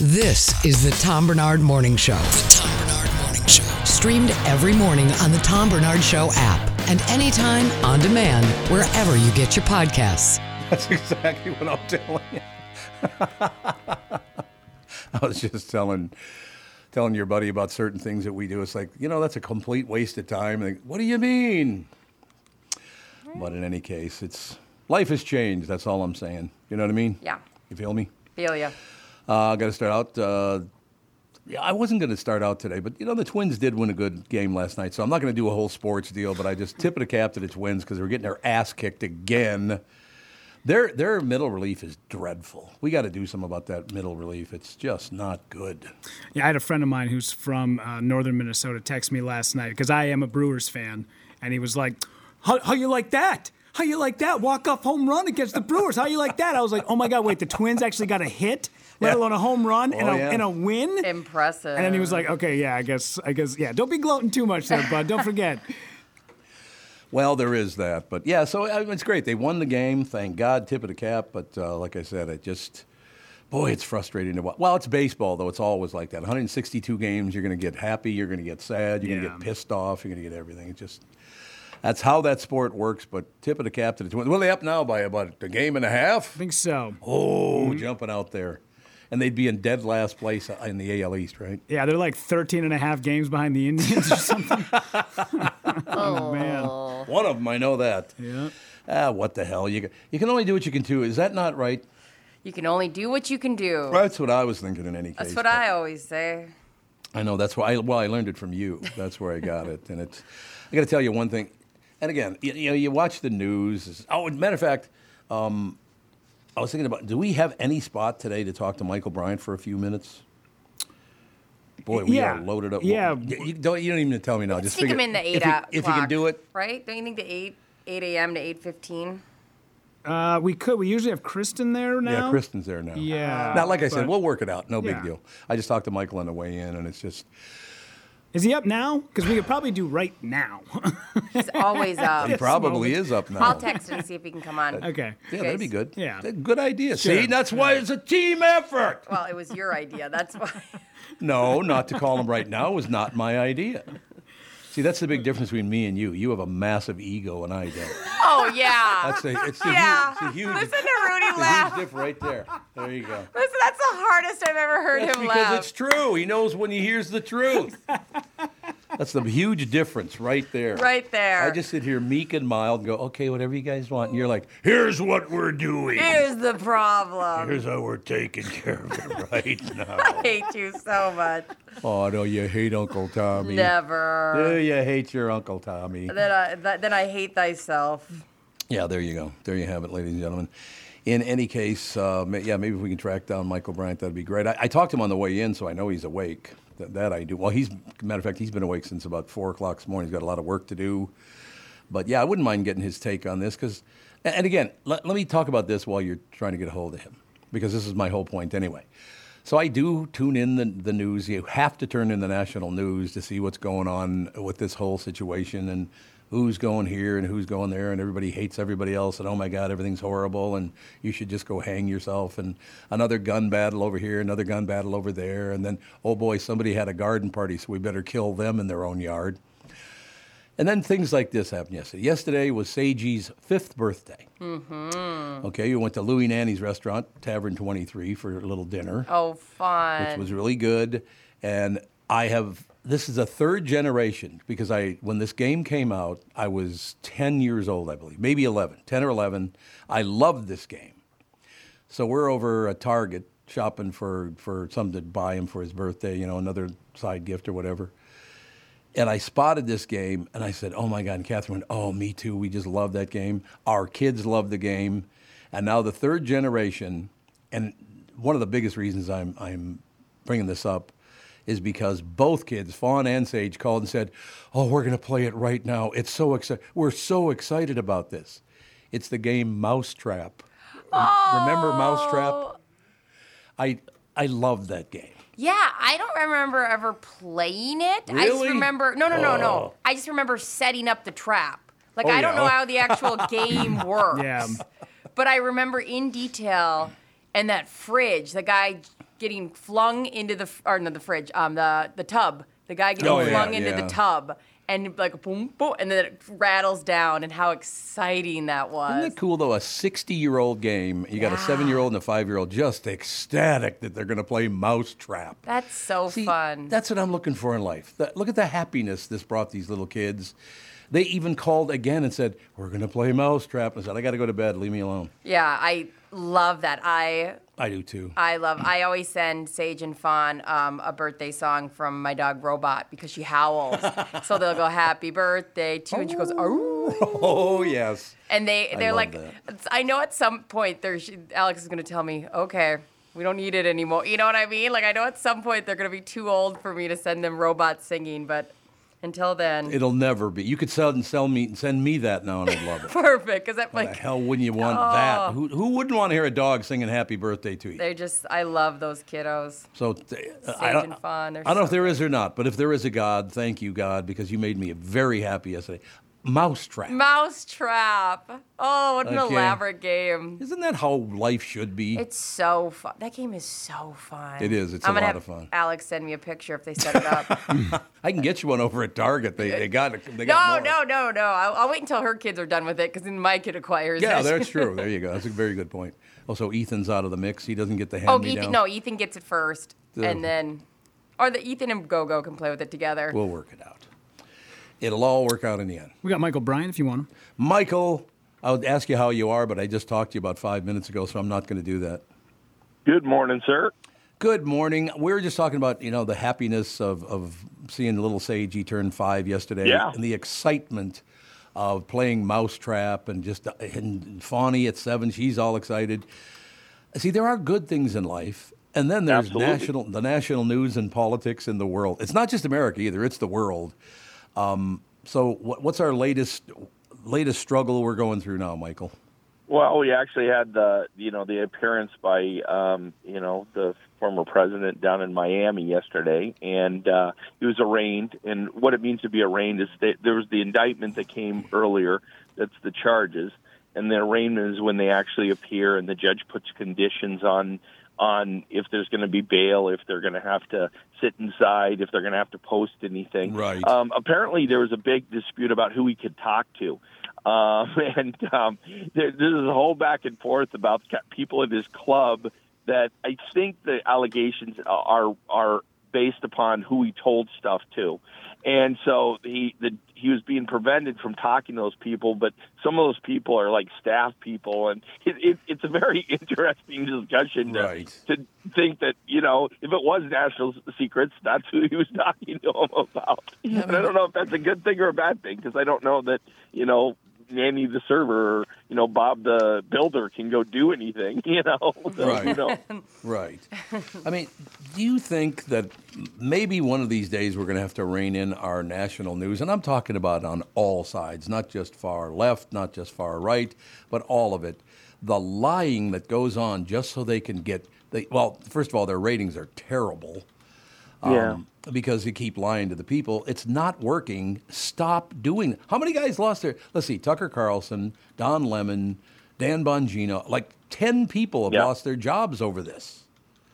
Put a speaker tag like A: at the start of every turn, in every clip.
A: This is the Tom Barnard Morning Show. The Tom Barnard Morning Show. Streamed every morning on the Tom Barnard Show app and anytime on demand wherever you get your podcasts.
B: That's exactly what I'm telling you. I was just telling telling your buddy about certain things that we do. It's like, you know, that's a complete waste of time. Like, what do you mean? But in any case, it's life has changed. That's all I'm saying. You know what I mean?
C: Yeah.
B: You feel me?
C: Feel ya.
B: Uh, got to start out. Uh, yeah, I wasn't going to start out today, but you know the Twins did win a good game last night, so I'm not going to do a whole sports deal. But I just tip of the cap to the Twins because they're getting their ass kicked again. Their their middle relief is dreadful. We got to do something about that middle relief. It's just not good.
D: Yeah, I had a friend of mine who's from uh, northern Minnesota text me last night because I am a Brewers fan, and he was like, "How, how you like that? How you like that? Walk off home run against the Brewers? How you like that?" I was like, "Oh my god, wait! The Twins actually got a hit, let
B: Yeah.
D: alone a home run and,
B: Oh,
D: a,
B: yeah.
D: and a win."
C: Impressive.
D: And then he was like, "Okay, yeah, I guess, I guess, yeah. Don't be gloating too much there, bud. Don't forget."
B: Well, there is that, but yeah, so it's great. They won the game, thank God. Tip of the cap, but uh, like I said, it just. Boy, it's frustrating to watch. Well, it's baseball, though. It's always like that. 162 games, you're going to get happy, you're going to get sad, you're going to get pissed off, you're going to get everything. It's just that's how that sport works. But tip of the cap to the Twins. Well, they up now by about a game and a half.
D: I think so.
B: Oh, jumping out there, and they'd be in dead last place in the AL East, right?
D: Yeah, they're like 13 and a half games behind the Indians or something. oh man.
B: One of them, I know that.
D: Yeah.
B: Ah, what the hell? You you can only do what you can do. Is that not right?
C: you can only do what you can do.
B: That's what I was thinking. In any case,
C: That's what I always say.
B: I know that's why. I, well, I learned it from you. That's where I got it, and it's. I got to tell you one thing, and again, you, you know, you watch the news. Oh, matter of fact, um, I was thinking about. Do we have any spot today to talk to Michael Bryant for a few minutes? Boy, we
D: Yeah.
B: are loaded up.
D: Yeah.
B: you, you don't. You don't even tell me now. Just
C: Stick him
B: figure-
C: in the eight
B: if you,
C: o'clock.
B: if you can do it.
C: right? Don't you think the eight eight a.m. to eight fifteen?
D: Uh, we could. We usually have Kristyn there now.
B: Yeah, Kristyn's there now.
D: Yeah,
B: Now, like I said, we'll work it out. No big deal. I just talked to Michael on the way in, and it's just.
D: Is he up now? Because we could probably do right now.
C: He's always up.
B: He probably is up now.
C: I'll text him and see if he can come on.
D: okay.
B: Yeah, that'd be good.
D: Yeah.
B: That's a good idea.
D: Sure.
B: See, that's why it's a team effort.
C: Well, it was your idea. That's why.
B: No, not to call him right now was not my idea. See, that's the big difference between me and you. You have a massive ego, and I don't.
C: Oh yeah.
B: That's a, it's a
C: yeah.
B: huge, it's a huge,
C: Listen to Rudy
B: a huge
C: laugh.
B: diff right there. There you go.
C: Listen, that's the hardest I've ever heard
B: That's
C: him
B: because
C: laugh.
B: Because it's true. He knows when he hears the truth. That's the huge difference right there.
C: Right there.
B: I just sit here meek and mild and go, okay, whatever you guys want. And you're like, here's what we're doing.
C: Here's the problem.
B: Here's how we're taking care of it right now.
C: I hate you so much.
B: Oh, no, you hate Uncle Tommy.
C: Never.
B: Do you hate your Uncle Tommy?
C: Then I, th- then I hate thyself.
B: Yeah, there you go. There you have it, ladies and gentlemen. In any case, uh, yeah, maybe if we can track down Michael Bryant, that'd be great. I, I talked to him on the way in, so I know he's awake. That, I do. Well, he's matter of fact, he's been awake since about four o'clock this morning. He's got a lot of work to do. But yeah, I wouldn't mind getting his take on this because, and again, let, let me talk about this while you're trying to get a hold of him because this is my whole point anyway. So I do tune in the, the news. You have to turn in the national news to see what's going on with this whole situation and who's going here and who's going there, and everybody hates everybody else, and oh my God, everything's horrible, and you should just go hang yourself, and another gun battle over here, another gun battle over there, and then oh boy, somebody had a garden party, so we better kill them in their own yard. And then things like this happened yesterday. Yesterday was Sage's fifth birthday. Mm-hmm. Okay, you went to Louis Nanne's restaurant, Tavern 23, for a little dinner
C: Oh, fun.
B: which was really good. And I have this is a third generation because I when this game came out, I was 10 years old, I believe, maybe 11, 10 or 11. I loved this game. So we're over at Target shopping for for something to buy him for his birthday, you know, another side gift or whatever. And I spotted this game and I said, Oh my God. And Catherine went, Oh, me too. We just love that game. Our kids love the game. And now the third generation, and one of the biggest reasons I'm, I'm bringing this up is because both kids, Fawn and Sage, called and said, Oh, we're going to play it right now. It's so excited. We're so excited about this. It's the game Mousetrap. Remember oh. Mousetrap? I, I love that game.
C: Yeah, I don't remember ever playing it. I just remember no, no, no,
B: Oh.
C: no. I just remember setting up the trap. Like
B: Oh,
C: I don't
B: yeah.
C: know how the actual game works.
D: Yeah.
C: But I remember in detail and that fridge, the guy getting flung into the or no the fridge, um the the tub. The guy getting
B: Oh, yeah,
C: flung into
B: yeah.
C: the tub and like boom boom and then it rattles down and how exciting that was.
B: Isn't it cool though? A 60 year old game. You got a
C: Yeah.
B: seven year old and a five year old just ecstatic that they're going to play Mousetrap.
C: That's so
B: See,
C: fun.
B: That's what I'm looking for in life. That, look at the happiness this brought these little kids. They even called again and said, "We're going to play Mousetrap." And I said, "I got to go to bed. Leave me alone."
C: yeah, I love that. I
B: I do too.
C: I love. I always send Sage and Fawn um, a birthday song from my dog Robot because she howls. so they'll go "Happy Birthday" to, and she goes "Aroo,"
B: Oh yes.
C: and they they're like,
B: that.
C: I know at some point there, Alex is gonna tell me, okay. We don't need it anymore. You know what I mean? Like I know at some point they're gonna be too old for me to send them robots singing, but until then,
B: It'll never be. You could sell and sell me and send me that now, and I'd love it.
C: perfect. Because that like
B: the hell wouldn't you want
C: Oh.
B: that? Who, who wouldn't want to hear a dog singing "Happy Birthday" to you?
C: they're just, I love those kiddos.
B: So uh, th- I
C: Sage
B: don't, I don't know if
C: so
B: there is or not, but if there is a God, thank you, God, because you made me very happy yesterday. Mousetrap.
C: Mousetrap. Oh, what an
B: Okay.
C: elaborate game.
B: Isn't that how life should be?
C: It's so fun. That game is so fun.
B: It is. It's
C: I'm
B: a
C: gonna
B: lot
C: have
B: of fun.
C: Alex send me a picture if they set it up.
B: I can get you one over at Target. They, they got they
C: no,
B: got more.
C: no, no, no. I'll, I'll wait until her kids are done with it because then my kid acquires it.
B: Yeah,
C: it.
B: that's true. There you go. That's a very good point. Also, Ethan's out of the mix. He doesn't get the oh, hand
C: oh,
B: me
C: Ethan.
B: down.
C: No, Ethan gets it first, and then, or the Ethan and Gogo can play with it together.
B: We'll work it out. It'll all work out in the end.
D: We got Michael Bryant if you want him.
B: Michael, I would ask you how you are, but I just talked to you about five minutes ago, so I'm not going to do that.
E: Good morning, sir.
B: Good morning. We were just talking about you know the happiness of, of seeing little Sage. He turned five yesterday,
E: Yeah.
B: and the excitement of playing Mousetrap and just and Fawny at seven. She's all excited. See, there are good things in life, and then there's
E: Absolutely.
B: national the national news and politics in the world. It's not just America either; it's the world. Um, so, what, what's our latest latest struggle we're going through now, Michael?
E: Well, we actually had the you know the appearance by um, you know the former president down in Miami yesterday, and uh, he was arraigned. And what it means to be arraigned is that there was the indictment that came earlier. That's the charges, and the arraignment is when they actually appear, and the judge puts conditions on on if there's going to be bail, if they're going to have to sit inside, if they're going to have to post anything.
B: Right.
E: Um, apparently, there was a big dispute about who he could talk to. Um, and um, there, there's a whole back and forth about people in his club that I think the allegations are are based upon who he told stuff to, and so he the, he was being prevented from talking to those people. But some of those people are like staff people, and it, it, it's a very interesting discussion to,
B: Right.
E: to think that you know if it was national secrets, that's who he was talking to him about. and I don't know if that's a good thing or a bad thing because I don't know that you know. Nanny the server, or, you know, Bob the builder can go do anything, you know. So,
B: Right.
E: You know.
B: Right. I mean, do you think that maybe one of these days we're going to have to rein in our national news? And I'm talking about on all sides, not just far left, not just far right, but all of it. The lying that goes on just so they can get, they, well, first of all, their ratings are terrible
E: Yeah.
B: um, because you keep lying to the people. It's not working. Stop doing it. How many guys lost their? Let's see, Tucker Carlson, Don Lemon, Dan Bongino. Like ten people have
E: Yeah.
B: lost their jobs over this.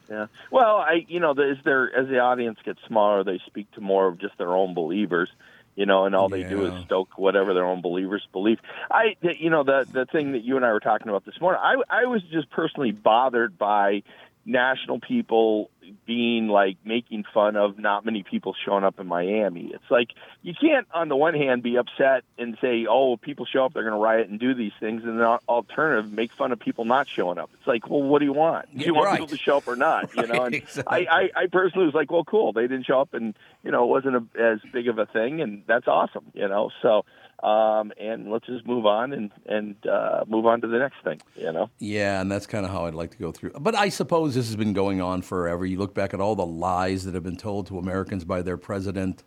E: Yeah. Well, I you know, the, as their as the audience gets smaller, they speak to more of just their own believers, you know, and all they do is stoke whatever their own believers believe. I the- you know the the thing that you and I were talking about this morning, I I was just personally bothered by national people being like making fun of not many people showing up in Miami. It's like you can't on the one hand be upset and say, "Oh, people show up, they're going to riot and do these things," and then al- alternative make fun of people not showing up. It's like, well, what do you want? Do
B: Yeah,
E: you want
B: right.
E: people to show up or not? You know, and
B: exactly.
E: I, I, I personally was like, well, cool. They didn't show up, and you know, it wasn't a, as big of a thing, and that's awesome. You know, so um, and let's just move on and and uh, move on to the next thing. You know.
B: Yeah, and that's kind of how I'd like to go through. But I suppose this has been going on forever. You look back at all the lies that have been told to Americans by their president.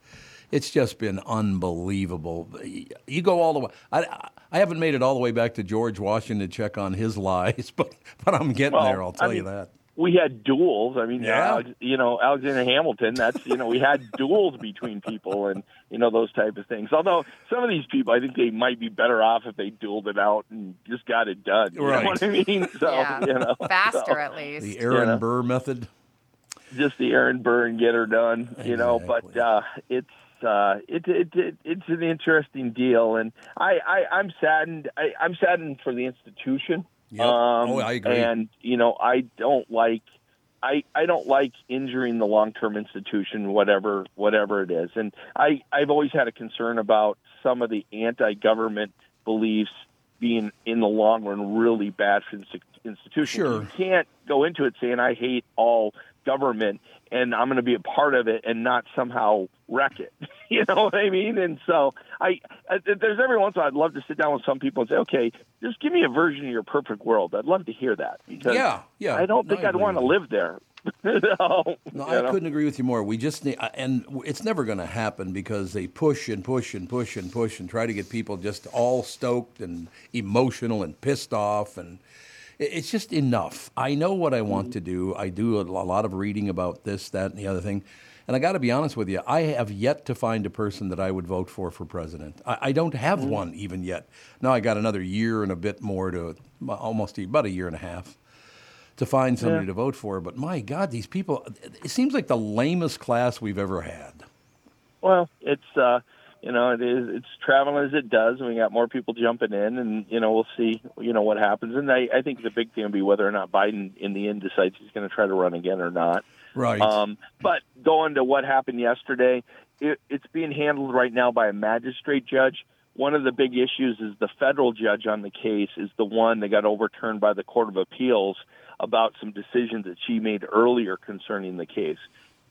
B: It's just been unbelievable. You go all the way. I, I haven't made it all the way back to George Washington to check on his lies, but but I'm getting
E: Well,
B: there. I'll tell
E: I
B: you that.
E: We had duels. I mean,
B: Yeah.
E: Alex, you know, Alexander Hamilton. That's you know, we had duels between people, and you know those type of things. Although some of these people, I think they might be better off if they dueled it out and just got it done. You
B: Right.
E: know what I mean? So
C: yeah.
E: you know,
C: Faster
E: so-
C: at least.
B: The Aaron
E: know.
B: Burr method.
E: Just the Aaron Burr and get her done, you know. But uh, it's uh, it, it, it it's an interesting deal, and I, I I'm saddened. I, I'm saddened for the institution.
B: Yep.
E: Um,
B: Oh, I agree.
E: And you know, I don't like. I, I don't like injuring the long term institution, whatever whatever it is, and I I've always had a concern about some of the anti government beliefs being in the long run really bad for the institution.
B: Sure.
E: You can't go into it saying I hate all government and I'm going to be a part of it and not somehow wreck it. you know what I mean? And so I, I there's every once in a while I'd love to sit down with some people and say, okay, just give me a version of your perfect world. I'd love to hear that because
B: Yeah, yeah.
E: I don't think I'd want to live there. no,
B: No, I
E: know?
B: couldn't agree with you more. We just need, and it's never going to happen because they push and push and push and push and try to get people just all stoked and emotional and pissed off, and it's just enough. I know what I want to do. I do a lo- lot of reading about this, that, and the other thing. And I got to be honest with you, I have yet to find a person that I would vote for for president. I, I don't have one even yet. Now I got another year and a bit more to almost about a year and a half to find somebody to vote for. But my God, these people, it seems like the lamest class we've ever had.
E: Well, it's uh, you know, it is it's traveling as it does, and we got more people jumping in, and you know, we'll see, you know, what happens. And I, I think the big thing will be whether or not Biden, in the end, decides he's going to try to run again or not.
B: Right.
E: Um, but going to what happened yesterday, it, it's being handled right now by a magistrate judge. One of the big issues is the federal judge on the case is the one that got overturned by the Court of Appeals about some decisions that she made earlier concerning the case.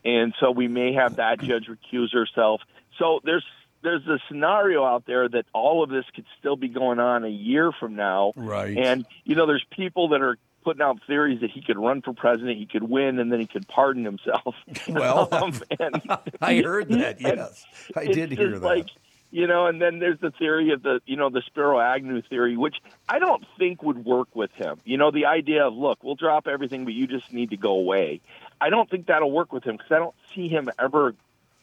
E: And so we may have that judge recuse herself. So there's there's a scenario out there that all of this could still be going on a year from now.
B: Right.
E: And you know, there's people that are putting out theories that he could run for president, he could win, and then he could pardon himself.
B: Well,
E: Um, and-
B: I heard that. Yes, I did hear that.
E: Like, you know, and then there's the theory of the, you know, the Spiro Agnew theory, which I don't think would work with him. You know, the idea of, look, we'll drop everything, but you just need to go away. I don't think that'll work with him because I don't see him ever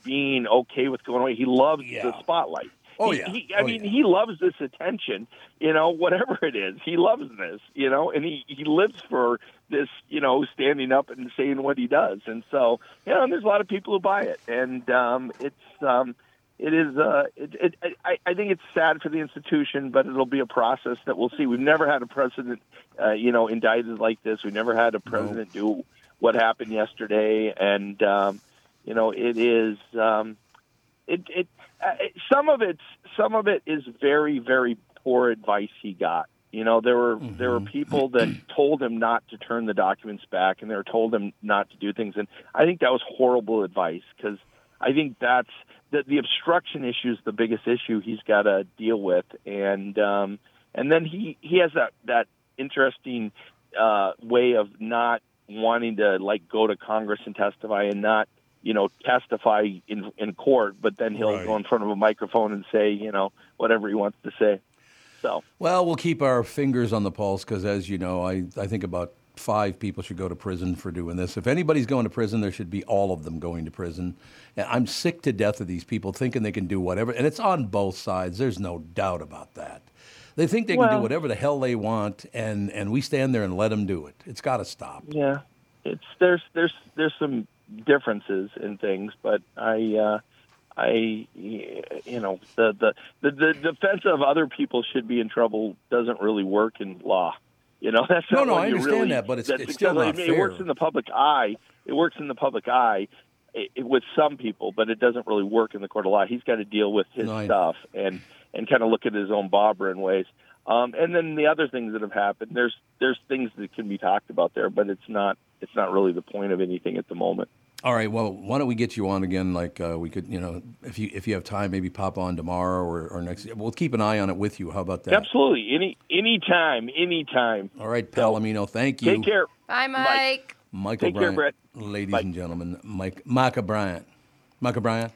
E: being okay with going away. He loves
B: Yeah.
E: the spotlight.
B: Oh,
E: He-
B: yeah.
E: He, I
B: Oh,
E: mean,
B: yeah.
E: he loves this attention. You know, whatever it is, he loves this. You know, and he he lives for this. You know, standing up and saying what he does. And so, you know, and there's a lot of people who buy it, and um, it's um, it is uh, it, it, I, I think it's sad for the institution, but it'll be a process that we'll see. We've never had a president, uh, you know, indicted like this. We've never had a president do what happened yesterday, and um, you know, it is. Um, it, it, uh, it some of it some of it is very very poor advice he got. You know there were there were people that told him not to turn the documents back and they were told him not to do things. And i think that was horrible advice because i think that's the the obstruction issue is the biggest issue he's got to deal with. And um and then he he has that that interesting uh way of not wanting to like go to congress and testify and not you know, testify in in court, but then he'll
B: Right.
E: go in front of a microphone and say, you know, whatever he wants to say. So,
B: Well, we'll keep our fingers on the pulse because, as you know, I, I think about five people should go to prison for doing this. If anybody's going to prison, there should be all of them going to prison. And I'm sick to death of these people thinking they can do whatever. And it's on both sides. There's no doubt about that. They think they can do whatever the hell they want, and, and we stand there and let them do it. It's got to stop.
E: yeah, it's there's there's there's some differences in things, but I uh I you know, the the the, the defense of other people should be in trouble doesn't really work in law. You know, that's
B: No, no, I understand
E: really,
B: that, but it's- it's still
E: I
B: not
E: mean, It works in the public eye. It works in the public eye i i with some people, but it doesn't really work in the court of law. He's got to deal with his
B: No, I-
E: stuff and and kind of look at his own Bobber in ways. Um, and then the other things that have happened, there's there's things that can be talked about there, but it's not it's not really the point of anything at the moment.
B: All right. Well, why don't we get you on again? Like uh, we could, you know, if you if you have time, maybe pop on tomorrow or, or next. We'll keep an eye on it with you. How about that?
E: Absolutely, any any time, any time.
B: All right, Palomino. Thank you.
E: Take care.
C: Bye, Mike.
B: Michael
E: Take care,
B: Bryant,
E: Brett.
B: ladies
E: Bye.
B: and gentlemen, Mike Micah Bryant. Micah Bryant.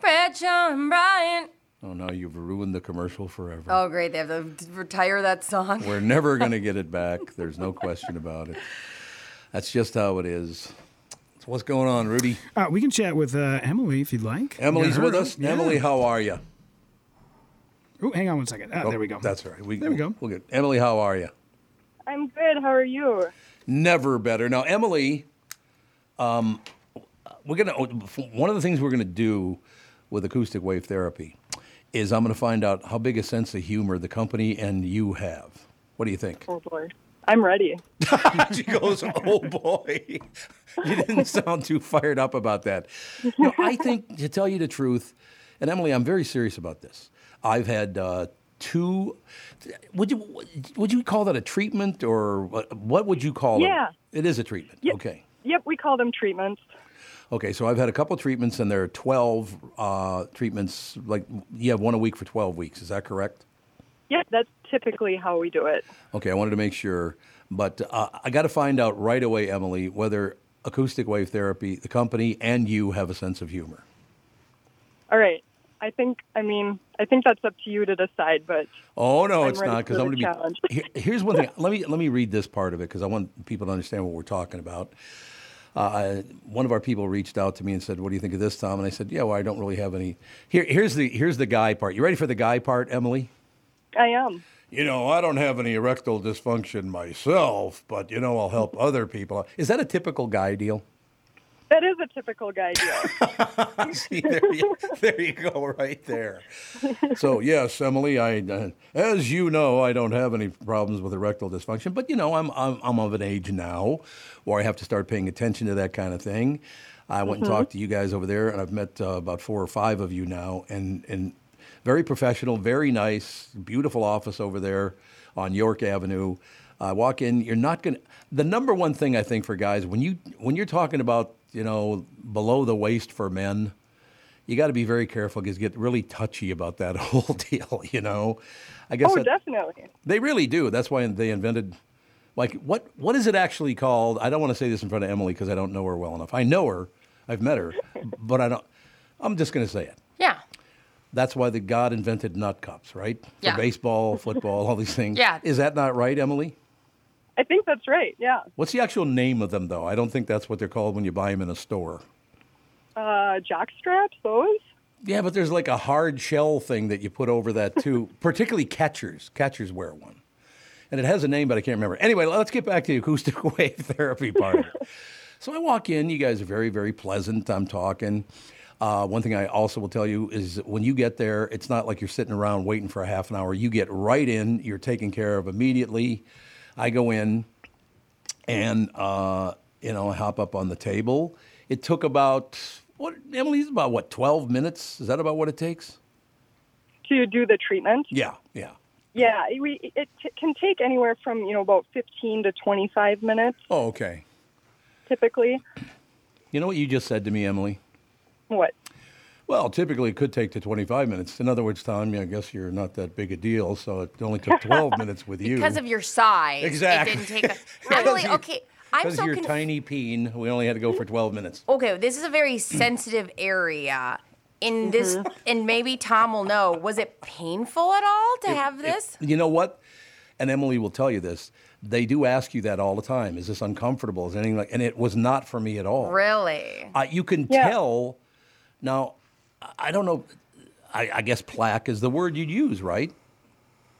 C: Brad, John, Brian.
B: Oh no, you've ruined the commercial forever.
C: Oh, great. They have to retire that song.
B: We're never going to get it back. There's no question about it. That's just how it is. So what's going on, Rudy?
D: Uh, we can chat with uh, Emily if you'd like.
B: Emily's with us.
D: Yeah.
B: Emily, how are you?
D: Oh, hang on one second. Ah, there we go.
B: That's all right. We,
D: There we go.
B: We'll get Emily. How are you?
F: I'm good. How are you?
B: Never better. Now, Emily, um, we're gonna one of the things we're gonna do with acoustic wave therapy is I'm gonna find out how big a sense of humor the company and you have. What do you think?
F: Oh boy, I'm ready.
B: she goes, "Oh boy." You didn't sound too fired up about that. You know, I think to tell you the truth, and Emily, I'm very serious about this. I've had uh, two. Would you would you call that a treatment or what, would you call it?
F: Yeah.
B: it is a treatment.
F: Yep.
B: Okay.
F: Yep, we call them treatments.
B: Okay, so I've had a couple treatments, and there are 12 uh, treatments. Like you have one a week for 12 weeks. Is that correct?
F: Yep, that's typically how we do it.
B: Okay, I wanted to make sure, but uh, I got to find out right away, Emily, whether acoustic wave therapy, the company, and you have a sense of humor.
F: All right. I think. I mean, I think that's up to you to decide. But
B: Oh no,
F: I'm
B: it's not because I'm going to be. Here, here's one thing. let me let me read this part of it because I want people to understand what we're talking about. Uh, one of our people reached out to me and said, "What do you think of this, Tom?" And I said, "Yeah, well, I don't really have any." Here, here's the here's the guy part. You ready for the guy part, Emily?
F: I am.
B: You know, I don't have any erectile dysfunction myself, but you know, I'll help other people. Is that a typical guy deal?
F: That is a typical guy deal.
B: See, there you, there you go, right there. So yes, Emily, I, uh, as you know, I don't have any problems with erectile dysfunction, but you know, I'm, I'm I'm of an age now where I have to start paying attention to that kind of thing. I went and talked to you guys over there, and I've met uh, about four or five of you now, and and very professional, very nice, beautiful office over there on York Avenue. I walk in, you're not going to. The number one thing I think for guys when you when you're talking about you know below the waist for men, you got to be very careful because get really touchy about that whole deal. You know, I guess
F: oh,
B: that-
F: definitely.
B: they really do. That's why they invented. Like what? What is it actually called? I don't want to say this in front of Emily because I don't know her well enough. I know her, I've met her, but I don't. I'm just going to say it.
C: Yeah.
B: That's why the God invented nut cups, right? For
C: Yeah.
B: baseball, football, all these things.
C: Yeah.
B: Is that not right, Emily?
F: I think that's right. Yeah.
B: What's the actual name of them, though? I don't think that's what they're called when you buy them in a store.
F: Uh, jock straps. Those.
B: Yeah, but there's like a hard shell thing that you put over that too. Particularly catchers. Catchers wear one. And it has a name, but I can't remember. Anyway, let's get back to the acoustic wave therapy part. So I walk in. You guys are very, very pleasant. I'm talking. Uh, one thing I also will tell you is when you get there, it's not like you're sitting around waiting for a half an hour. You get right in. You're taken care of immediately. I go in, and uh, you know, I hop up on the table. It took about what Emily it's about what twelve minutes. Is that about what it takes?
F: To do the treatment.
B: Yeah, yeah.
F: Yeah, we it t- can take anywhere from you know about 15 to 25 minutes
B: Oh, okay.
F: typically.
B: You know what you just said to me, Emily?
F: What?
B: Well, typically it could take to 25 minutes. In other words, Tom, I guess you're not that big a deal, so it only took 12 minutes with you.
C: Because of your size.
B: Exactly.
C: It didn't take a. Emily,
B: you're-
C: okay. I'm
B: Because
C: so
B: you're
C: conf-
B: tiny peen, we only had to go for 12 minutes.
C: Okay, this is a very sensitive area. In this,
B: Mm-hmm.
C: and maybe Tom will know. Was it painful at all to have this?
B: You know what? And Emily will tell you this. They do ask you that all the time. Is this uncomfortable? Is anything like? And it was not for me at all.
C: really?
B: Uh, you can
F: Yeah.
B: tell. Now, I- I don't know. I, I guess plaque is the word you'd use, right?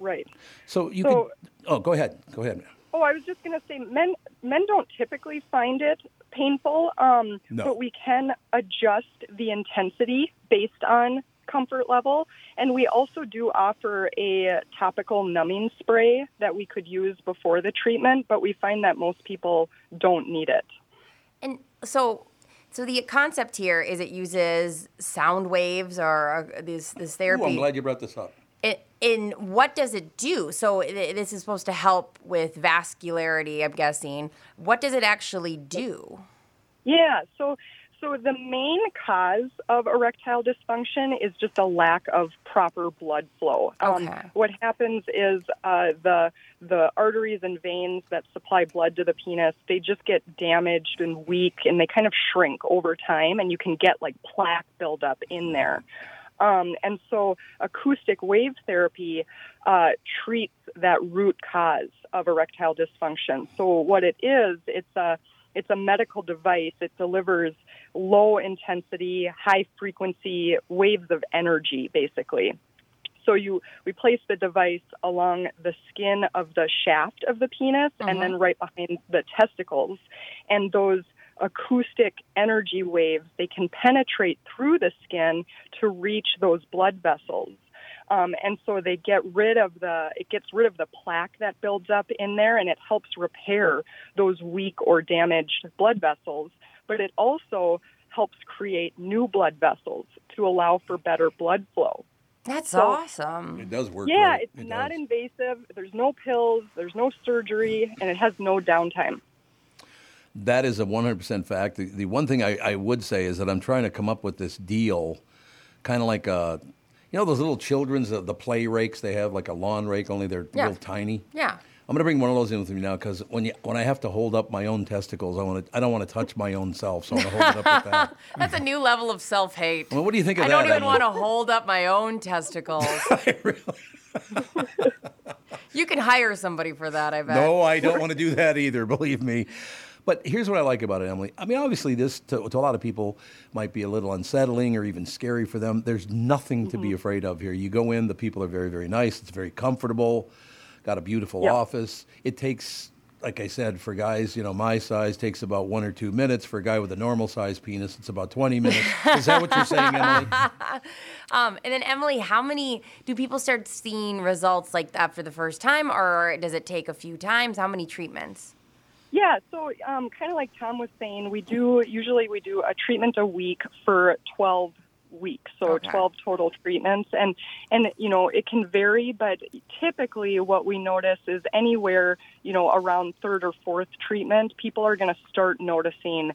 F: Right.
B: So you
F: So-
B: could. Oh, go ahead. Go ahead.
F: Oh, I was just going to say, men men don't typically find it painful, um,
B: No.
F: but we can adjust the intensity based on comfort level, and we also do offer a topical numbing spray that we could use before the treatment, but we find that most people don't need it.
C: And so, so the concept here is it uses sound waves or uh, this this
B: Ooh,
C: therapy.
B: I'm glad you brought this up.
C: in, in what does it do? So i- this is supposed to help with vascularity, I'm guessing. What does it actually do?
F: Yeah, so so the main cause of erectile dysfunction is just a lack of proper blood flow. Um,
C: Okay.
F: What happens is uh, the the arteries and veins that supply blood to the penis they just get damaged and weak, and they kind of shrink over time, and you can get like plaque buildup in there. Um, and so acoustic wave therapy uh, treats that root cause of erectile dysfunction. So what it is, it's a it's a medical device. It delivers low intensity, high frequency waves of energy, basically. So you we place the device along the skin of the shaft of the penis and uh-huh. then right behind the testicles, and those acoustic energy waves. They can penetrate through the skin to reach those blood vessels. Um, and so they get rid of the it gets rid of the plaque that builds up in there and it helps repair those weak or damaged blood vessels but it also helps create new blood vessels to allow for better blood flow
C: That's
F: So-
C: awesome.
B: It does work.
F: yeah
B: great.
F: it's
B: It
F: not
B: does.
F: invasive there's no pills there's no surgery and it has no downtime
B: That is a 100% fact. The, the one thing I, I would say is that I'm trying to come up with this deal, kind of like a, you know, those little children's, the, the play rakes they have, like a lawn rake, only they're
C: Yeah.
B: real tiny.
C: Yeah.
B: I'm going to bring one of those in with me now because when you when I have to hold up my own testicles, I want to I don't want to touch my own self, so I'm gonna hold it up with that.
C: That's a new level of self hate.
B: Well, what do you think of
C: I
B: that?
C: I don't even want to hold up my own testicles. you can hire somebody for that, I bet.
B: No, I don't want to do that either. Believe me. But here's what I like about it, Emily. I mean, obviously, this to, to a lot of people might be a little unsettling or even scary for them. There's nothing to be afraid of here. You go in, the people are very, very nice. It's very comfortable. Got a beautiful
F: Yeah.
B: office. It takes, like I said, for guys, you know, my size takes about one or two minutes. For a guy with a normal size penis, it's about 20 minutes. Is that what you're saying, Emily?
C: Um, and then Emily, how many do people start seeing results like that for the first time, or does it take a few times? How many treatments?
F: Yeah, so um, kind of like Tom was saying, we do usually we do a treatment a week for 12 weeks, so
C: Okay.
F: 12 total treatments, and and you know it can vary, but typically what we notice is anywhere you know around third or fourth treatment, people are going to start noticing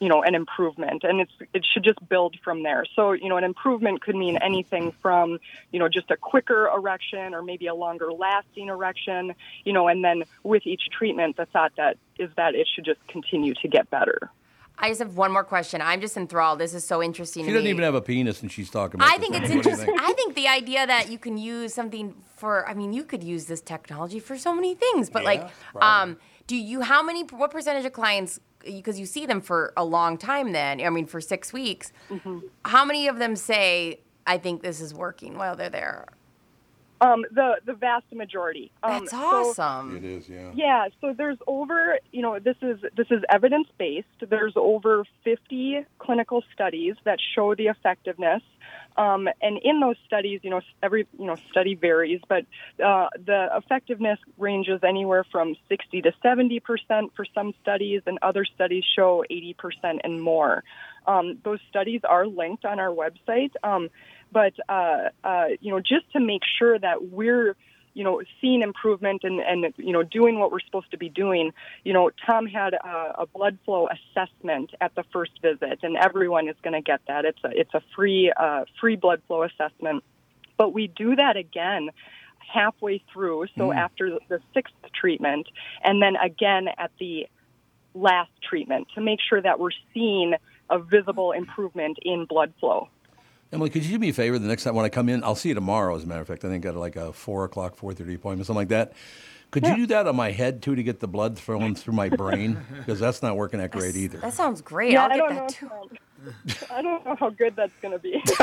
F: you know an improvement. And it's it should just build from there. So you know an improvement could mean anything from you know just a quicker erection or maybe a longer lasting erection you know and then with each treatment the thought that is that it should just continue to get better
C: I just have one more question. I'm just enthralled. This is so interesting
B: She
C: to
B: doesn't
C: me.
B: even have a penis, and she's talking about
C: I
B: this.
C: think it's
B: Emily. What do you
C: interesting.
B: think?
C: I think the idea that you can use something for, I mean, you could use this technology for so many things, but like, um, do you, how many, what percentage of clients, because you see them for a long time then, I mean, for six weeks,
F: Mm-hmm.
C: how many of them say, I think this is working while they're there?
F: Um, the the vast majority um,
C: That's
F: so-
C: awesome.
B: It is, yeah.
F: Yeah, so there's over, you know, this is this is evidence based. There's over 50 clinical studies that show the effectiveness. Um, and in those studies, you know, every you know study varies, but uh, the effectiveness ranges anywhere from 60 to 70 percent for some studies, and other studies show 80 percent and more. Um, those studies are linked on our website, um, but uh, uh, you know, just to make sure that we're you know, seeing improvement and, and you know, doing what we're supposed to be doing. You know, Tom had a, a blood flow assessment at the first visit, and everyone is going to get that. It's a it's a free uh, free blood flow assessment, but we do that again halfway through, so after the sixth treatment, and then again at the last treatment to make sure that we're seeing a visible improvement in blood flow.
B: Emily, could you do me a favor the next time when I come in? I'll see you tomorrow, as a matter of fact. I think I got like a four o'clock, four thirty appointment, something like that. Could you do that on my head too to get the blood flowing through my brain? Because that's not working that great either.
C: That sounds great.
F: Yeah,
C: I'll
F: I
C: get
F: don't
C: that
F: know.
C: too.
F: I don't know how good that's going to be.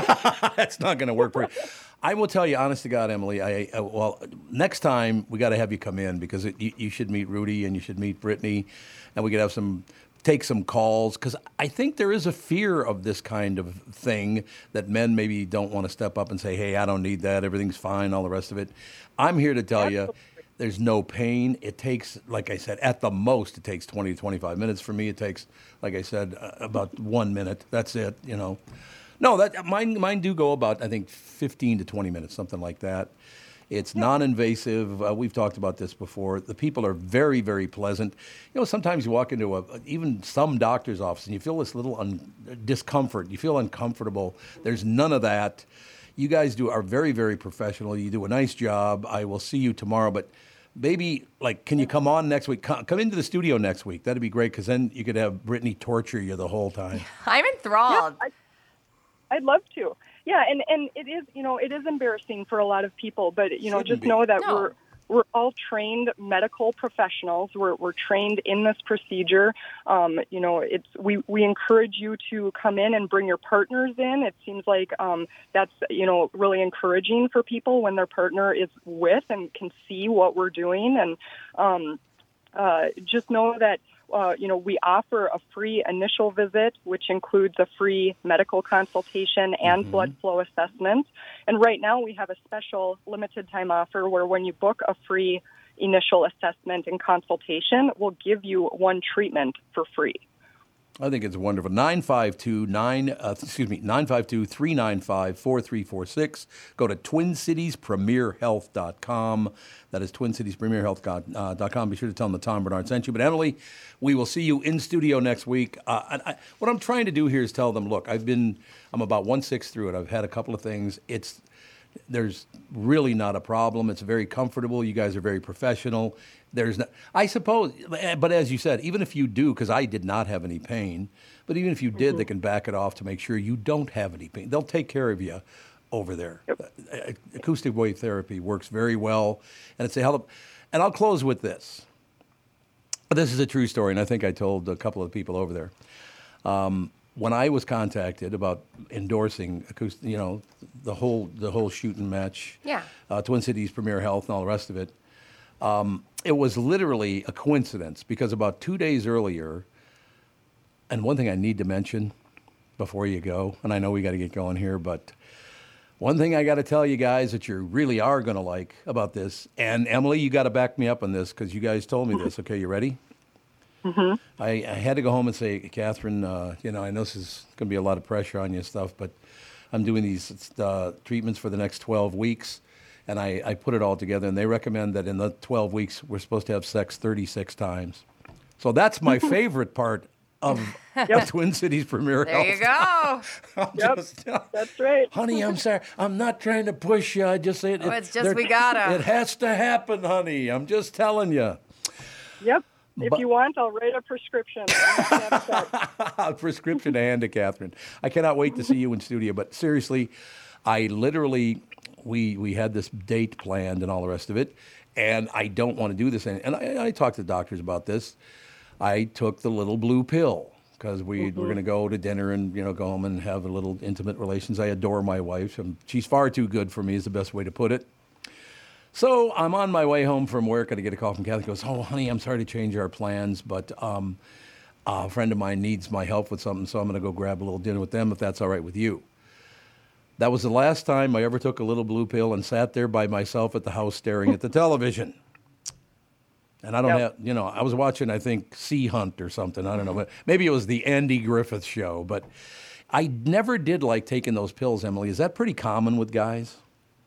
B: that's not going to work for you. I will tell you, honest to God, Emily. I, I uh, well, next time we got to have you come in because it, you, you should meet Rudy and you should meet Brittany, and we could have some take some calls because I think there is a fear of this kind of thing that men maybe don't want to step up and say, "Hey, I don't need that. Everything's fine." All the rest of it. I'm here to tell you. There's no pain. It takes, like I said, at the most, it takes 20 to 25 minutes. For me, it takes, like I said, uh, about one minute. That's it, you know. No, that mine mine do go about I think 15 to 20 minutes, something like that. It's non-invasive. Uh, we've talked about this before. The people are very, very pleasant. You know, sometimes you walk into a even some doctor's office and you feel this little un- discomfort. You feel uncomfortable. There's none of that. You guys do are very, very professional. You do a nice job. I will see you tomorrow, but. Maybe, like, can you come on next week? Come, come into the studio next week. That'd be great because then you could have Brittany torture you the whole time.
C: I'm enthralled.
F: I'd love to. Yeah, and and it is you know it is embarrassing for a lot of people, but you know
B: Shouldn't
F: just
B: be.
F: know that
C: No.
F: we're we're all trained medical professionals. We're we're trained in this procedure. Um, you know, it's we we encourage you to come in and bring your partners in. It seems like um, that's you know really encouraging for people when their partner is with and can see what we're doing and. Um, uh, just know that uh, you know, we offer a free initial visit, which includes a free medical consultation and
B: Mm-hmm.
F: blood flow assessment. And right now, we have a special limited time offer where when you book a free initial assessment and consultation, we'll give you one treatment for free.
B: I think it's wonderful. 952 9 uh, excuse me 952 395 4346. Go to twincitiespremierhealth.com. That is twincitiespremierhealth.com. Be sure to tell them that Tom Barnard sent you. But Emily, we will see you in studio next week. Uh, I, what I'm trying to do here is tell them, look, I've been I'm about one sixth through it. I've had a couple of things. It's there's really not a problem. It's very comfortable. You guys are very professional. There's not, I suppose, but as you said, even if you do, because I did not have any pain, but even if you did, they can back it off to make sure you don't have any pain. They'll take care of you over there. Uh, Acoustic wave therapy works very well, and it's a hell of. And I'll close with this. This is a true story, and I think I told a couple of people over there. Um, when I was contacted about endorsing acoustic, you know, the whole the whole shooting match,
C: Yeah.
B: uh, Twin Cities Premier Health and all the rest of it, um, it was literally a coincidence because about two days earlier, and one thing I need to mention before you go, and I know we got to get going here, but one thing I got to tell you guys that you really are going to like about this, and Emily, you got to back me up on this because you guys told me this. Okay, you ready? I, I had to go home and say, Catherine, uh, you know, I know this is going to be a lot of pressure on you and stuff, but I'm doing these uh, treatments for the next 12 weeks. And I, I put it all together, and they recommend that in the 12 weeks, we're supposed to have sex 36 times. So that's my favorite part of, of Twin Cities Premier
C: There you
B: Health.
C: go.
B: I'm
F: Yep.
B: just-
F: That's right.
B: honey, I'm sorry. I'm not trying to push you. I just say it.
C: Oh, it's just we gotta.
B: It has to happen, honey. I'm just telling you.
F: Yep. If
B: But-
F: you want, I'll write a prescription.
B: A prescription to hand to Catherine. I cannot wait to see you in studio. But seriously, I literally we we had this date planned and all the rest of it, and I don't want to do this. And, and I, I talked to doctors about this. I took the little blue pill because we
F: Mm-hmm.
B: were going to go to dinner and you know go home and have a little intimate relations. I adore my wife, and she's far too good for me. Is the best way to put it. So I'm on my way home from work, and I get a call from Kathy. Goes, "Oh, honey, I'm sorry to change our plans, but um, a friend of mine needs my help with something, so I'm going to go grab a little dinner with them if that's all right with you." That was the last time I ever took a little blue pill and sat there by myself at the house staring at the television. And I don't
F: Yep.
B: have, you know, I was watching, I think, Sea Hunt or something. I don't know, but maybe it was the Andy Griffith show. But I never did like taking those pills, Emily. Is that pretty common with guys?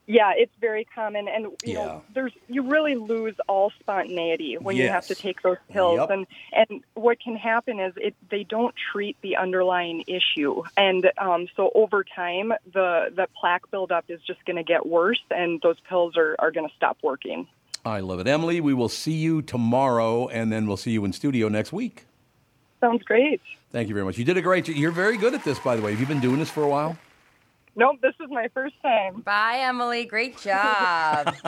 F: Yeah, it's very common, and you
B: Yeah.
F: know, there's you really lose all spontaneity when you have to take those pills,
B: Yep.
F: and and what can happen is it they don't treat the underlying issue, and um, so over time the the plaque buildup is just going to get worse, and those pills are are going to stop working.
B: I love it. Emily, we will see you tomorrow, and then we'll see you in studio next week.
F: Sounds great.
B: Thank you very much. You did a great. You're very good at this, by the way. Have you been doing this for a while?
F: Nope, this is my first time.
C: Bye, Emily. Great job.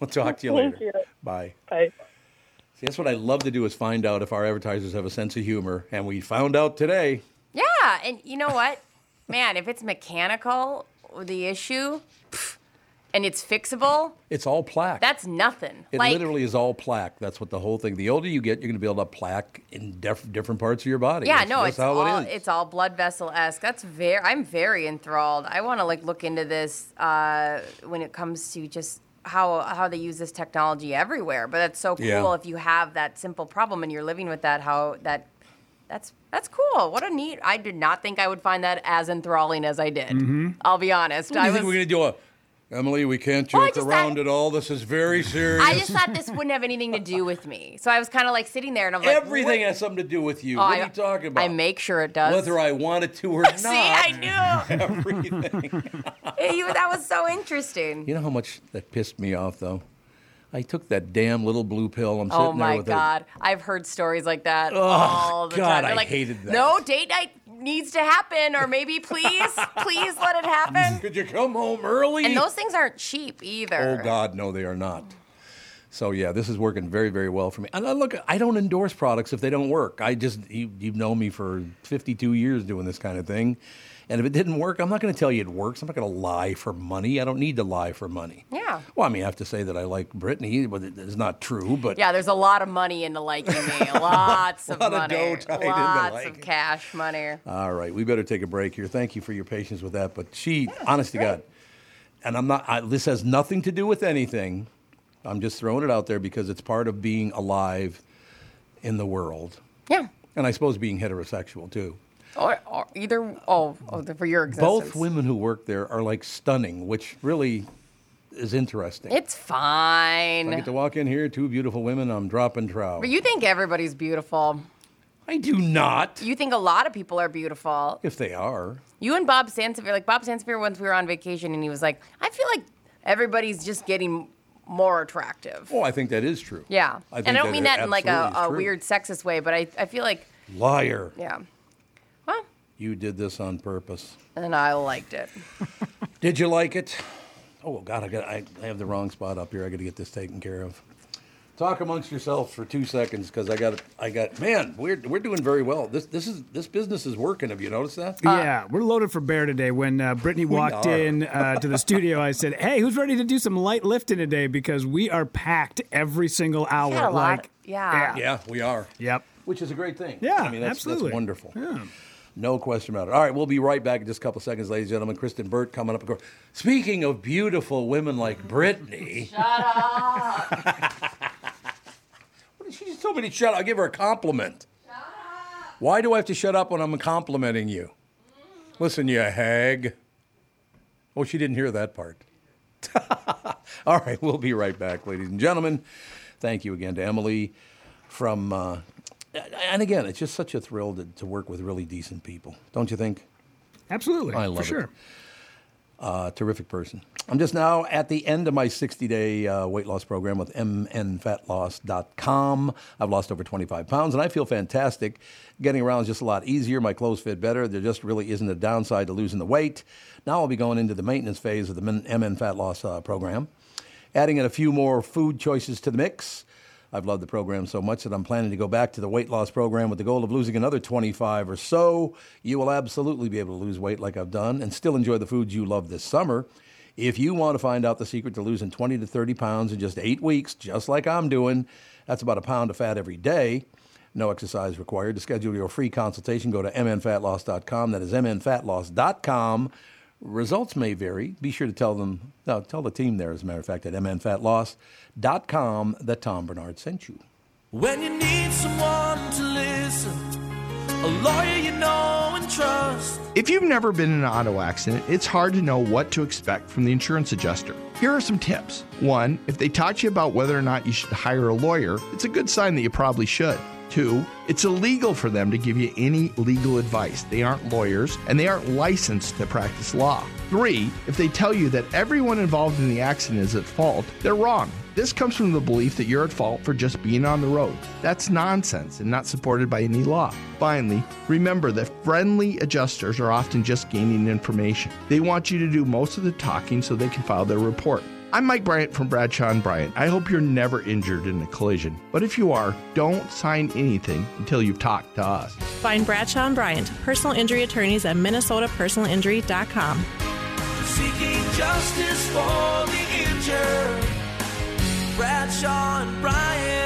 B: We'll talk to you
F: Thank
B: later.
F: you.
B: Bye.
F: Bye.
B: See, that's what I love to do is find out if our advertisers have a sense of humor, and we found out today.
C: yeah, and you know what, man? If it's mechanical, the issue, pff, and it's fixable,
B: It's all plaque.
C: that's nothing.
B: it
C: like,
B: literally is all plaque. That's what the whole thing. The older you get, you're going to build up plaque in def- different parts of your body.
C: Yeah,
B: That's
C: no,
B: just
C: it's all
B: it
C: it's all blood vessel esque. That's very. I'm very enthralled. I want to like look into this uh, when it comes to just how how they use this technology everywhere. But that's so cool
B: Yeah.
C: if you have that simple problem and you're living with that. How that that's that's cool. What a neat. I did not think I would find that as enthralling as I did. I'll be honest. I
B: you
C: was.
B: think we're going to do? A, Emily, we can't joke
C: just
B: around
C: thought-
B: at all. This is very serious.
C: I just thought this wouldn't have anything to do with me. So I was kind of like sitting there and I'm like,
B: Everything
C: what?
B: has something to do with you.
C: Oh,
B: what
C: I-
B: are you talking about?
C: I make sure it does.
B: Whether I want it to or not.
C: See, I knew.
B: everything.
C: You- that was so interesting.
B: You know how much that pissed me off, though? I took that damn little blue pill. I'm
C: oh
B: sitting
C: there.
B: with Oh my
C: God. I've heard stories like that
B: Oh,
C: all the
B: God,
C: time. They're
B: I
C: like,
B: hated that.
C: No, date night needs to happen, or maybe please, please let it happen.
B: Could you come home early?
C: And those things aren't cheap either.
B: Oh God, no, they are not. So yeah, this is working very, very well for me. And I look, I don't endorse products if they don't work. I just you, you've known me for 52 years doing this kind of thing, and if it didn't work, I'm not going to tell you it works. I'm not going to lie for money. I don't need to lie for money.
C: Yeah.
B: Well, I mean, I have to say that I like Brittany, but it is not true. But
C: Yeah, there's a lot of money into liking me. Lots of
B: Lot of
C: money.
B: dough tied into
C: Lots of cash money.
B: All right, we better take a break here. Thank you for your patience with that. But she, honest to God, and I'm not. I, this has nothing to do with anything. I'm just throwing it out there because it's part of being alive in the world,
C: Yeah.
B: and I suppose being heterosexual too.
C: Or, or either, oh, oh, for your existence.
B: Both women who work there are like stunning, which really is interesting.
C: It's fine.
B: I get to walk in here, two beautiful women. I'm dropping trout.
C: But you think everybody's beautiful.
B: I do not.
C: You think a lot of people are beautiful.
B: If they are,
C: You and Bob Sansevere, like Bob Sansevere, once we were on vacation, and he was like, I feel like everybody's just getting more attractive.
B: oh, I think that is true.
C: Yeah.
B: I think
C: and I don't mean that in like a, a weird sexist way, but I, I feel like,
B: liar.
C: yeah. Well,
B: You did this on purpose.
C: and I liked it.
B: Did you like it? Oh God, I got I, I have the wrong spot up here. I got to get this taken care of. Talk amongst yourselves for two seconds because I got I got man, we're we're doing very well. This this is this business is working. Have you noticed that?
D: yeah, we're loaded for bear today. When uh, Brittany walked in uh, to the studio, I said, "Hey, who's ready to do some light lifting today? Because we are packed every single hour."
C: Had a lot-
D: like,
C: yeah.
B: yeah, we are.
D: Yep.
B: Which is a great thing.
D: Yeah,
B: I mean that's,
D: absolutely.
B: that's wonderful.
D: Yeah.
B: No question about it. All right, we'll be right back in just a couple seconds, ladies and gentlemen. Kristyn Burtt coming up. Of course. Speaking of beautiful women like Brittany. Shut up. she just told me to shut up. I'll give her a compliment. Shut up. Why do I have to shut up when I'm complimenting you? Listen, you hag. Oh, she didn't hear that part. All right, we'll be right back, ladies and gentlemen. Thank you again to Emily from. Uh, and again, it's just such a thrill to, to work with really decent people, don't you think?
D: Absolutely.
B: I love
D: for
B: it.
D: sure.
B: Uh, terrific person. I'm just now at the end of my 60 day uh, weight loss program with mnfatloss.com. I've lost over 25 pounds and I feel fantastic. Getting around is just a lot easier. My clothes fit better. There just really isn't a downside to losing the weight. Now I'll be going into the maintenance phase of the MN Fat Loss uh, program, adding in a few more food choices to the mix. I've loved the program so much that I'm planning to go back to the weight loss program with the goal of losing another 25 or so. You will absolutely be able to lose weight like I've done and still enjoy the foods you love this summer. If you want to find out the secret to losing 20 to 30 pounds in just eight weeks, just like I'm doing, that's about a pound of fat every day. No exercise required. To schedule your free consultation, go to mnfatloss.com. That is mnfatloss.com. Results may vary. Be sure to tell them, no, tell the team there, as a matter of fact, at mnfatloss.com that Tom Barnard sent you.
G: When you need someone to listen, a lawyer you know and trust.
H: If you've never been in an auto accident, it's hard to know what to expect from the insurance adjuster. Here are some tips. One, if they talk to you about whether or not you should hire a lawyer, it's a good sign that you probably should. Two, it's illegal for them to give you any legal advice. They aren't lawyers and they aren't licensed to practice law. Three, if they tell you that everyone involved in the accident is at fault, they're wrong. This comes from the belief that you're at fault for just being on the road. That's nonsense and not supported by any law. Finally, remember that friendly adjusters are often just gaining information. They want you to do most of the talking so they can file their report. I'm Mike Bryant from Bradshaw and Bryant. I hope you're never injured in a collision. But if you are, don't sign anything until you've talked to us.
I: Find Bradshaw and Bryant, personal injury attorneys at minnesotapersonalinjury.com.
G: Seeking justice for the injured. Bradshaw and Bryant.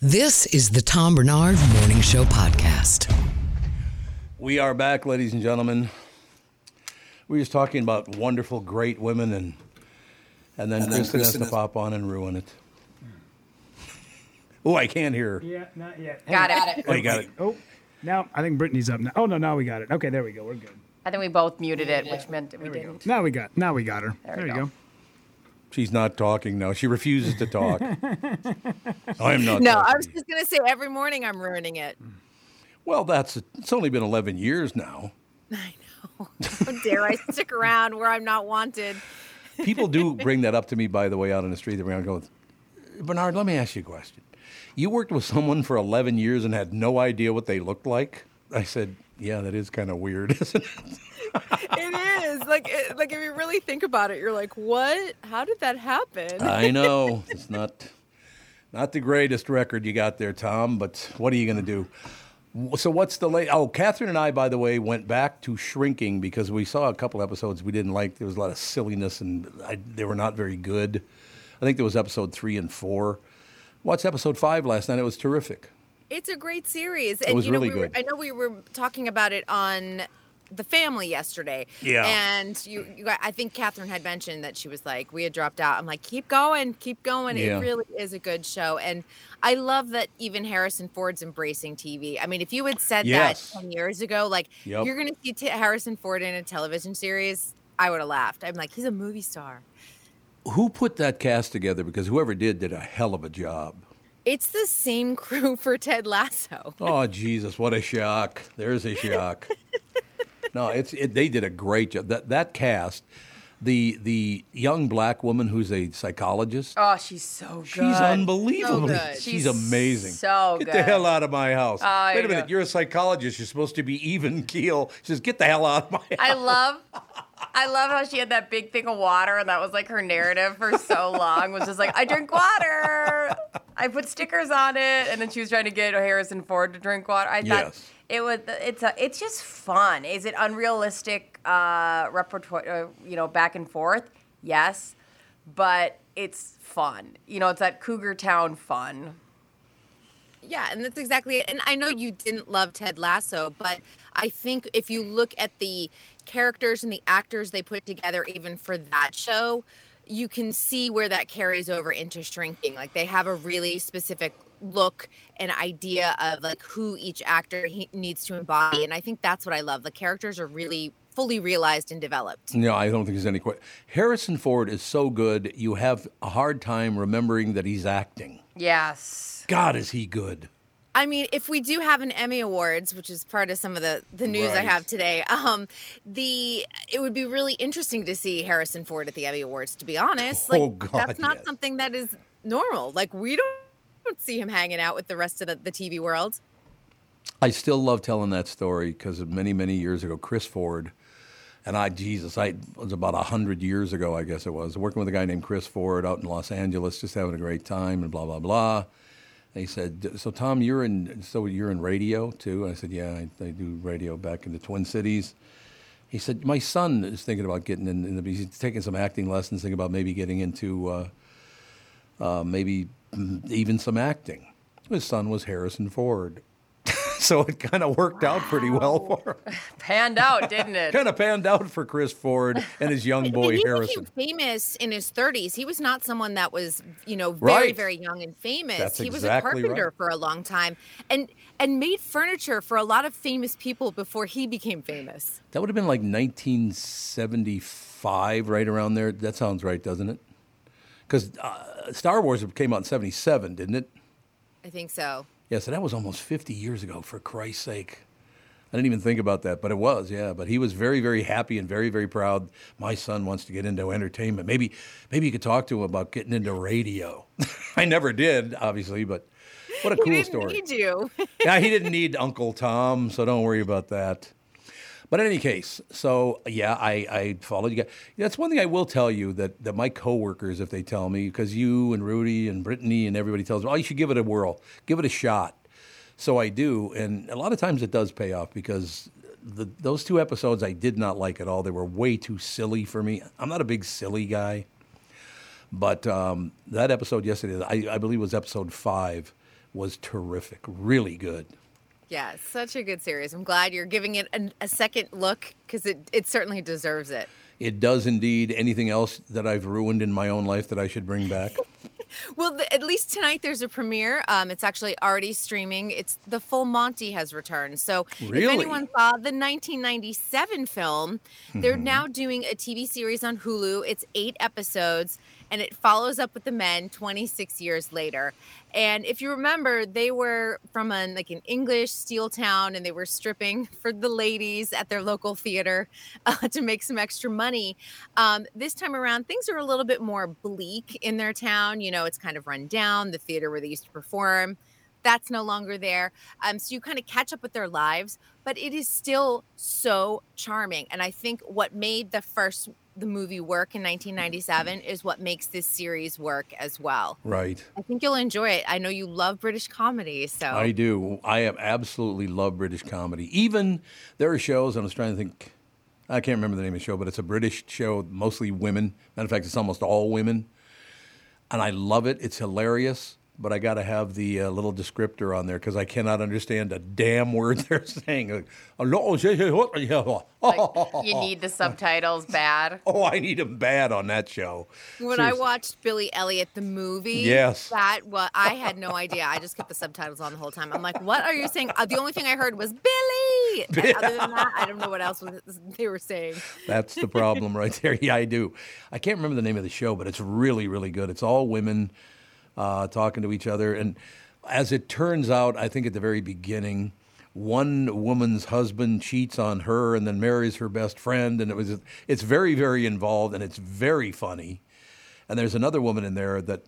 A: This is the Tom Barnard Morning Show Podcast.
B: We are back, ladies and gentlemen. We were just talking about wonderful, great women, and and then
D: And then
B: Kristyn has to
D: has-
B: pop on and ruin it. Oh, I can't hear.
D: Yeah, not yet.
C: Got
D: Hang
C: it.
D: on.
B: Oh, you got it.
D: Oh, now I think Brittany's up now. Oh no, now we got it. Okay, there we go. We're good.
C: I think we both muted it, which meant we didn't.
D: Now we got. Now we got her.
C: There
D: There,
C: we
D: you
C: go.
D: go.
B: She's not talking now. She refuses to talk. I'm not.
J: No,
B: talking.
J: I was just gonna say every morning I'm ruining it.
B: Well, that's it's only been 11 years now. I know.
J: How dare I stick around where I'm not wanted?
B: People do bring that up to me, by the way, out on the street. Around go, Barnard. Let me ask you a question. You worked with someone for 11 years and had no idea what they looked like. I said, Yeah, that is kind of weird, isn't it?
J: It is like it, like if you really think about it, you're like, what? How did that happen?
B: I know it's not not the greatest record you got there, Tom. But what are you going to do? So what's the late? Oh, Catherine and I, by the way, went back to shrinking because we saw a couple episodes we didn't like. There was a lot of silliness and I, they were not very good. I think there was episode three and four. Watched episode five last night. It was terrific.
J: It's a great series,
B: It
J: and
B: was
J: you know,
B: really
J: we were,
B: good.
J: I know we were talking about it on the family yesterday.
B: Yeah.
J: And you, you, got- I think Catherine had mentioned that she was like, we had dropped out. I'm like, keep going, keep going.
B: Yeah.
J: It really is a good show, and I love that even Harrison Ford's embracing TV. I mean, if you had said
B: Yes.
J: that ten years ago, like
B: Yep.
J: you're gonna see T- Harrison Ford in a television series, I would have laughed. I'm like, he's a movie star.
B: Who put that cast together? Because whoever did did a hell of a job.
J: It's the same crew for Ted Lasso.
B: Oh Jesus! What a shock! There's a shock. no, it's it, they did a great job. That that cast, the the young black woman who's a psychologist.
C: Oh, she's so good.
B: She's unbelievably.
C: So.
B: She's,
C: She's
B: amazing.
C: so
B: Get the hell out of my house.
C: Oh,
B: Wait a minute.
C: know.
B: You're a psychologist. You're supposed to be even keel. She says, "Get the hell out of my house."
C: I love, I love how she had that big thing of water, and that was like her narrative for so long. Was just like, I drink water. I put stickers on it, and then she was trying to get Harrison Ford to drink water. I thought
B: Yes.
C: It was. It's a. It's just fun. Is it unrealistic uh, repertoire? Uh, you know, back and forth. Yes, but it's fun. You know, it's that Cougar Town fun.
J: Yeah, and that's exactly it. And I know you didn't love Ted Lasso, but I think if you look at the characters and the actors they put together, even for that show, you can see where that carries over into shrinking. Like they have a really specific look and idea of like who each actor he needs to embody. And I think that's what I love. The characters are really fully realized and developed.
B: No, I don't think there's any question. Harrison Ford is so good. You have a hard time remembering that he's acting.
C: Yes.
B: God, is he good?
J: I mean, if we do have an Emmy Awards, which is part of some of the the news I have today, um, the it would be really interesting to see Harrison Ford at the Emmy Awards. To be honest, like
B: Oh, God,
J: that's not
B: yes.
J: something that is normal. Like we don't, don't see him hanging out with the rest of the, the TV world.
B: I still love telling that story because many, many years ago, Chris Ford and I, Jesus, I was about a hundred years ago, I guess it was, working with a guy named Chris Ford out in Los Angeles, just having a great time and blah blah blah. They said, "So Tom, you're in, so you're in radio too?" I said, "Yeah, I, I do radio back in the Twin Cities." He said, "My son is thinking about getting in, in the, he's taking some acting lessons, thinking about maybe getting into uh, uh, maybe Mm, even some acting." His son was Harrison Ford. so it kind of worked out pretty well for him.
C: Panned out, didn't it?
B: kind of panned out for Chris Ford and his young boy
J: he
B: Harrison.
J: became famous in his 30s. He was not someone that was, you know, very
B: Right.
J: very young and famous.
B: That's
J: he was a carpenter
B: right.
J: for a long time and and made furniture for a lot of famous people before he became famous.
B: That would have been like 1975, right around there. That sounds right, doesn't it? Because uh, Star Wars came out in 77, didn't it?
J: I think so.
B: Yeah, so that was almost 50 years ago, for Christ's sake. I didn't even think about that, but it was, yeah. But he was very, very happy and very, very proud. My son wants to get into entertainment. Maybe, maybe you could talk to him about getting into radio. I never did, obviously, but what a
J: he
B: cool
J: didn't
B: story.
J: need you.
B: yeah, he didn't need Uncle Tom, so don't worry about that. But in any case, so yeah, I, I followed you guys. That's one thing I will tell you that, that my coworkers, if they tell me, because you and Rudy and Brittany and everybody tells me, oh, you should give it a whirl, give it a shot. So I do, and a lot of times it does pay off because the, those two episodes I did not like at all. They were way too silly for me. I'm not a big silly guy, but um, that episode yesterday, I, I believe was episode five, was terrific, really good.
J: Yeah, such a good series. I'm glad you're giving it a, a second look because it, it certainly deserves it.
B: It does indeed. Anything else that I've ruined in my own life that I should bring back?
J: Well, the, at least tonight there's a premiere. Um, it's actually already streaming. It's the Full Monty has returned. So
B: Really?
J: if anyone saw the 1997 film, they're
B: Mhm.
J: now doing a TV series on Hulu. It's eight episodes, and it follows up with the men 26 years later. And if you remember, they were from an like an English steel town, and they were stripping for the ladies at their local theater uh, to make some extra money. Um, this time around, things are a little bit more bleak in their town. You know, it's kind of run down. The theater where they used to perform, that's no longer there. Um, so you kind of catch up with their lives, but it is still so charming. And I think what made the first the movie work in 1997 is what makes this series work as well.
B: Right.
J: I think you'll enjoy it. I know you love British comedy, so
B: I do. I am absolutely love British comedy. Even there are shows, I was trying to think, I can't remember the name of the show, but it's a British show, mostly women. Matter of fact, it's almost all women. And I love it. It's hilarious, but I got to have the uh, little descriptor on there because I cannot understand a damn word they're saying. Like,
C: You need the subtitles bad.
B: Oh, I need them bad on that show.
J: when I watched Billy Elliot the movie,
B: Yes.
J: that what I had no idea. I just kept the subtitles on the whole time. I'm like, what are you saying? Uh, the only thing I heard was Billy. And other than that, I don't know what else was, they were saying.
B: That's the problem right there. Yeah, I do. I can't remember the name of the show, but it's really, really good. It's all women uh, talking to each other. And as it turns out, I think at the very beginning, one woman's husband cheats on her and then marries her best friend. And it was, it's very, very involved and it's very funny. And there's another woman in there that,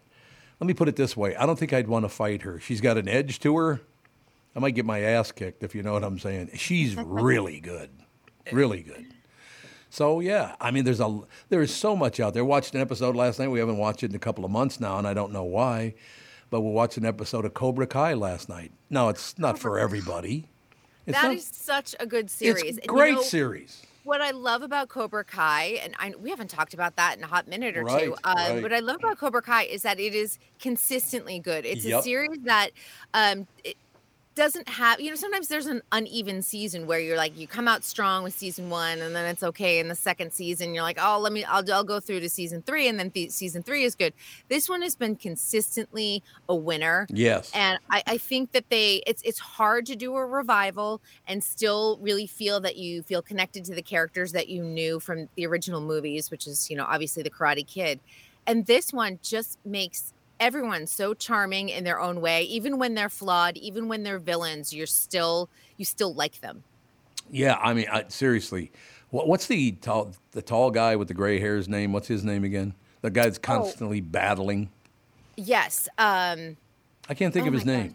B: let me put it this way I don't think I'd want to fight her. She's got an edge to her. I might get my ass kicked if you know what I'm saying. She's really good. Really good. So yeah, I mean, there's a there is so much out there. Watched an episode last night. We haven't watched it in a couple of months now, and I don't know why. But we watched an episode of Cobra Kai last night. No, it's not for everybody. It's
J: That
B: not-
J: is such a good series.
B: It's
J: And you
B: great
J: know,
B: series.
J: What I love about Cobra Kai, and I, we haven't talked about that in a hot minute or
B: Right,
J: two. Uh,
B: right.
J: What I love about Cobra Kai is that it is consistently good. It's
B: Yep.
J: a series that um, it doesn't have, you know, sometimes there's an uneven season where you're like, you come out strong with season one, and then it's okay. In the second season, you're like, oh, let me, I'll, I'll go through to season three, and then th- season three is good. This one has been consistently a winner.
B: Yes.
J: And I, I think that they it's it's hard to do a revival and still really feel that you feel connected to the characters that you knew from the original movies, which is, you know, obviously the Karate Kid. And this one just makes everyone so charming in their own way. Even when they're flawed, even when they're villains, you're still you still like them.
B: Yeah, I mean, I, seriously, what, what's the tall the tall guy with the gray hair's name? What's his name again? The guy that's
J: Oh.
B: constantly battling.
J: Yes. Um
B: I can't think
J: Oh
B: of his name.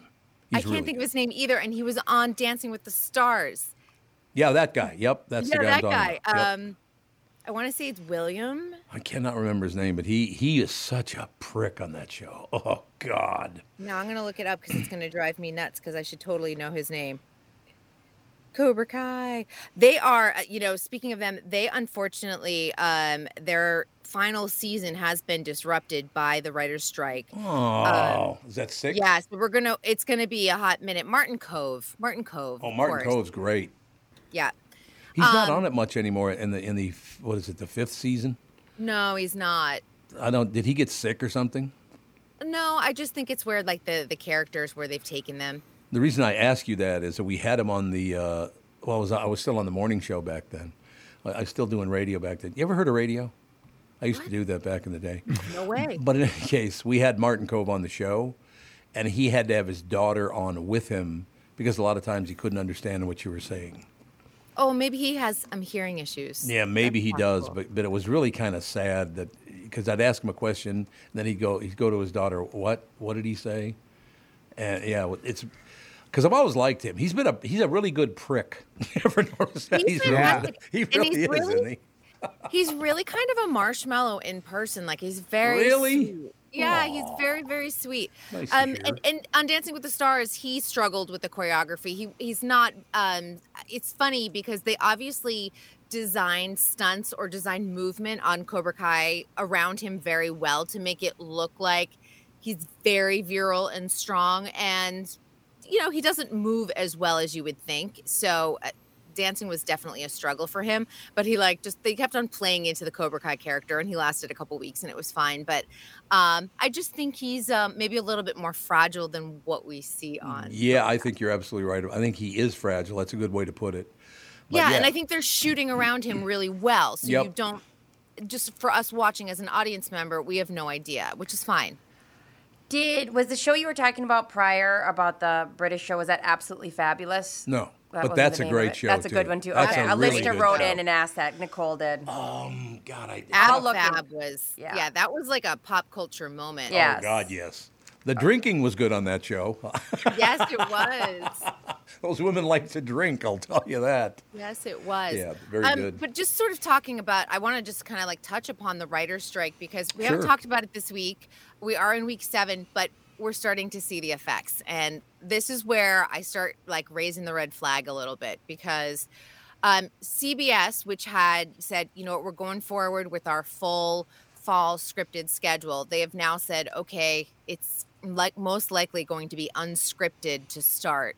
J: I can't
B: really
J: think of his name either. And he was on Dancing with the Stars.
B: Yeah, that guy. Yep, that's
J: yeah,
B: the guy.
J: that
B: I'm
J: guy.
B: about. Yep.
J: Um I want to say it's William.
B: I cannot remember his name, but he he is such a prick on that show. Oh God.
J: Now I'm gonna look it up because it's gonna drive me nuts because I should totally know his name. Cobra Kai. They are, uh, you know, speaking of them, they unfortunately, um, their final season has been disrupted by the writer's strike.
B: Oh, is that sick?
J: Yeah, so we're gonna. It's gonna be a hot minute. Martin Kove. Martin Kove.
B: Oh, Martin. Kove's great.
J: Yeah.
B: He's not
J: Um,
B: on it much anymore in the in the what is it the fifth season?
J: No, he's not.
B: I don't. Did he get sick or something?
J: No, I just think it's where like the the characters where they've taken them.
B: The reason I ask you that is that we had him on the. Uh, well, I was I was still on the morning show back then. I, I was still doing radio back then. You ever heard of radio? I used to do that back in the day.
J: No way.
B: But in any case, we had Martin Kove on the show, and he had to have his daughter on with him because a lot of times he couldn't understand what you were saying.
J: Oh, maybe he has um hearing issues.
B: Yeah, maybe he
J: That's
B: does, but but it was really kind of sad that because I'd ask him a question, and then he'd go he'd go to his daughter, "What? What did he say?" And yeah, it's Because I've always liked him. He's been a he's a really good prick. You ever notice that?
J: He's
B: really He really
J: he's
B: is,
J: really-
B: isn't he?
J: He's really kind of a marshmallow in person. Like he's very
B: Really?
J: sweet. Yeah, he's very very sweet.
B: Nice
J: um, and, and on Dancing with the Stars, he struggled with the choreography. He he's not. Um, it's funny because they obviously designed stunts or designed movement on Cobra Kai around him very well to make it look like he's very virile and strong and you know he doesn't move as well as you would think so uh, dancing was definitely a struggle for him but he like just they kept on playing into the cobra kai character and he lasted a couple weeks and it was fine but um i just think he's um, maybe a little bit more fragile than what we see on
B: Yeah, I think you're absolutely right. I think he is fragile. That's a good way to put it. But
J: yeah, and I think they're shooting around him really well. So you don't just for us watching as an audience member, we have no idea, which is fine.
C: Did was the show you were talking about prior about the British show? Was that absolutely fabulous?
B: No,
C: That
B: but that's a great show.
C: That's a
B: too.
C: good one too.
B: That's
C: okay,
B: a really
C: Alicia
B: good
C: wrote
B: show.
C: in and asked that. Nicole did.
B: Um, God, I.
C: I'll
J: Adam
C: look in-
J: Fab was yeah.
C: Yeah.
J: that was like a pop culture moment.
C: Yes.
B: Oh God, yes. The drinking was good on that show.
J: yes, it was.
B: Those women like to drink. I'll tell you that.
J: Yes, it was.
B: Yeah, very
J: um,
B: good.
J: But just sort of talking about, I want to just kind of like touch upon the writer's strike because we haven't talked about it this week. We are in week seven, but we're starting to see the effects. And this is where I start like raising the red flag a little bit because um, CBS, which had said, you know we're going forward with our full fall scripted schedule, they have now said, okay, it's like most likely going to be unscripted to start.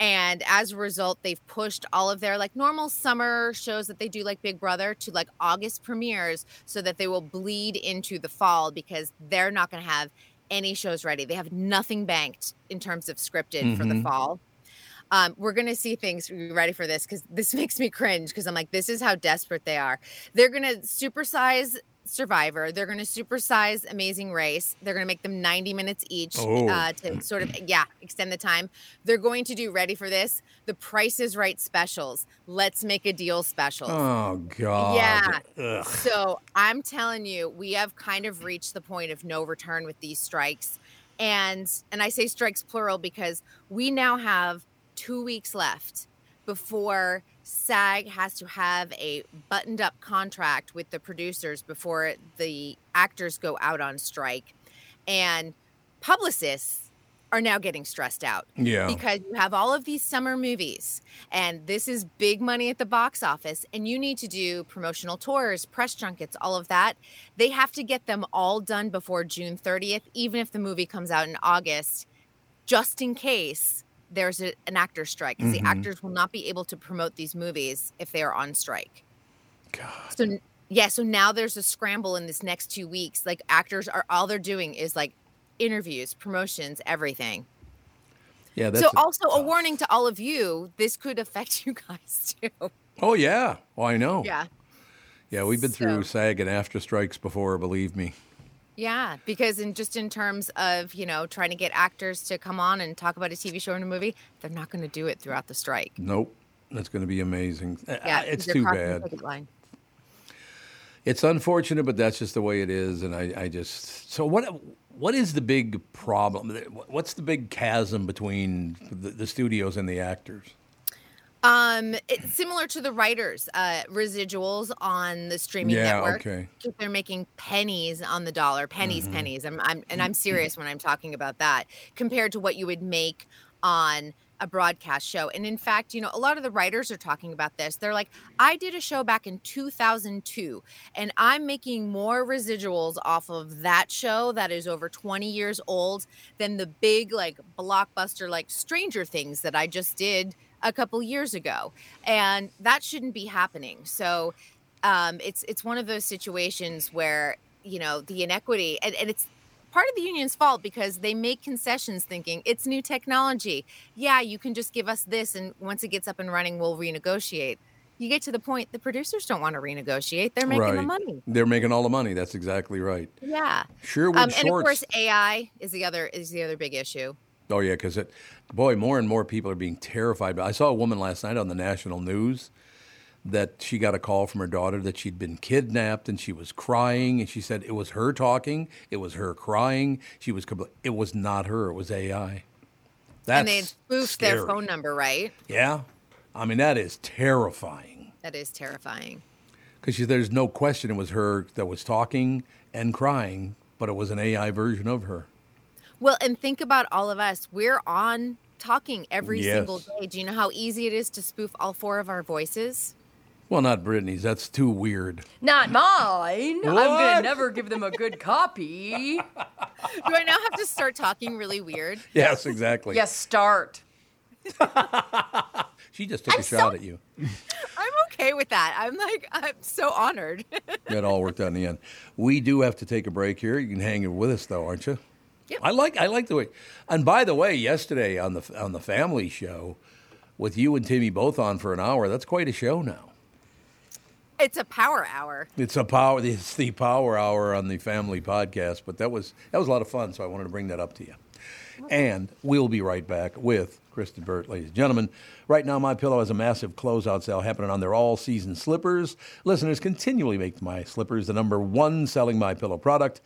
J: And as a result, they've pushed all of their like normal summer shows that they do, like Big Brother, to like August premieres so that they will bleed into the fall because they're not going to have any shows ready. They have nothing banked in terms of scripted for the
K: Mhm.
J: fall. Um, we're going to see things. Ready for this? Because this makes me cringe because I'm like, this is how desperate they are. They're going to supersize Survivor. They're going to supersize Amazing Race. They're going to make them 90 minutes each
K: Oh.
J: uh, to sort of, yeah, extend the time. They're going to do, ready for this? The Price is Right specials. Let's make a deal special.
B: Oh God.
J: Yeah.
B: Ugh.
J: So I'm telling you, we have kind of reached the point of no return with these strikes. And and I say strikes plural because we now have two weeks left before SAG has to have a buttoned up contract with the producers before the actors go out on strike. And publicists are now getting stressed out.
B: Yeah.
J: Because you have all of these summer movies and this is big money at the box office and you need to do promotional tours, press junkets, all of that. They have to get them all done before June 30th even if the movie comes out in August just in case there's a, an actor strike because
B: Mhm.
J: the actors will not be able to promote these movies if they are on strike. God. So yeah, so now there's a scramble in this next 2 weeks. Like actors are all they're doing is like interviews, promotions, everything.
B: Yeah. That's
J: so
B: a-
J: also a warning to all of you, this could affect you guys too.
B: oh yeah. Oh, I know.
J: Yeah.
B: Yeah, we've been through SAG and AFTRA strikes before. Believe me.
J: Yeah, because in just in terms of, you know, trying to get actors to come on and talk about a TV show and a movie, they're not going to do it throughout the strike.
B: Nope. That's going to be amazing.
J: Yeah,
B: it's too bad. It's unfortunate, but that's just the way it is. And I, I just so what? What is the big problem? What's the big chasm between the, the studios and the actors?
J: Um, it's similar to the writers' uh, residuals on the streaming
B: Yeah,
J: network.
B: okay.
J: They're making pennies on the dollar, pennies,
B: Mhm.
J: pennies. I'm, I'm, and I'm serious when I'm talking about that compared to what you would make on a broadcast show. And in fact, you know, a lot of the writers are talking about this. They're like, I did a show back in 2002, and I'm making more residuals off of that show that is over 20 years old than the big, like, blockbuster, like Stranger Things that I just did a couple years ago. And that shouldn't be happening. So um, it's it's one of those situations where, you know, the inequity and, and it's part of the union's fault because they make concessions thinking it's new technology. Yeah, you can just give us this and once it gets up and running, we'll renegotiate. You get to the point the producers don't want to renegotiate. They're making
B: right.
J: the money.
B: They're making all the money. That's exactly right.
J: Yeah.
B: sure.
J: Um, and of course AI is the other is the other big issue.
B: Oh yeah, because it, boy, more and more people are being terrified. But I saw a woman last night on the national news that she got a call from her daughter that she'd been kidnapped and she was crying and she said it was her talking, it was her crying, she was compl- it was not her, it was AI. That's
J: and they spoofed their phone number, right?
B: Yeah, I mean that is terrifying
J: That is terrifying.
B: because there's no question it was her that was talking and crying, but it was an AI version of her.
J: Well, and think about all of us. We're on talking every single day. Do you know how easy it is to spoof all four of our voices?
B: Well, not Brittany's. That's too weird.
C: Not mine. I'm gonna never give them a good copy.
J: Do I now have to start talking really weird?
B: Yes, exactly.
C: yes, start.
B: She just took a shot at you.
J: I'm okay with that. I'm like, I'm so honored.
B: That all worked out in the end. We do have to take a break here. You can hang with us though, aren't you? I like I like the way. And by the way, yesterday on the on the family show, with you and Timmy both on for an hour, that's quite a show now.
J: it's a power hour.
B: It's a power. It's the power hour on the family podcast. But that was that was a lot of fun. So I wanted to bring that up to you. And we'll be right back with Kristyn Burtt, ladies and gentlemen. Right now, My Pillow has a massive closeout sale happening on their all-season slippers. Listeners continually make My Slippers the number one selling My Pillow product.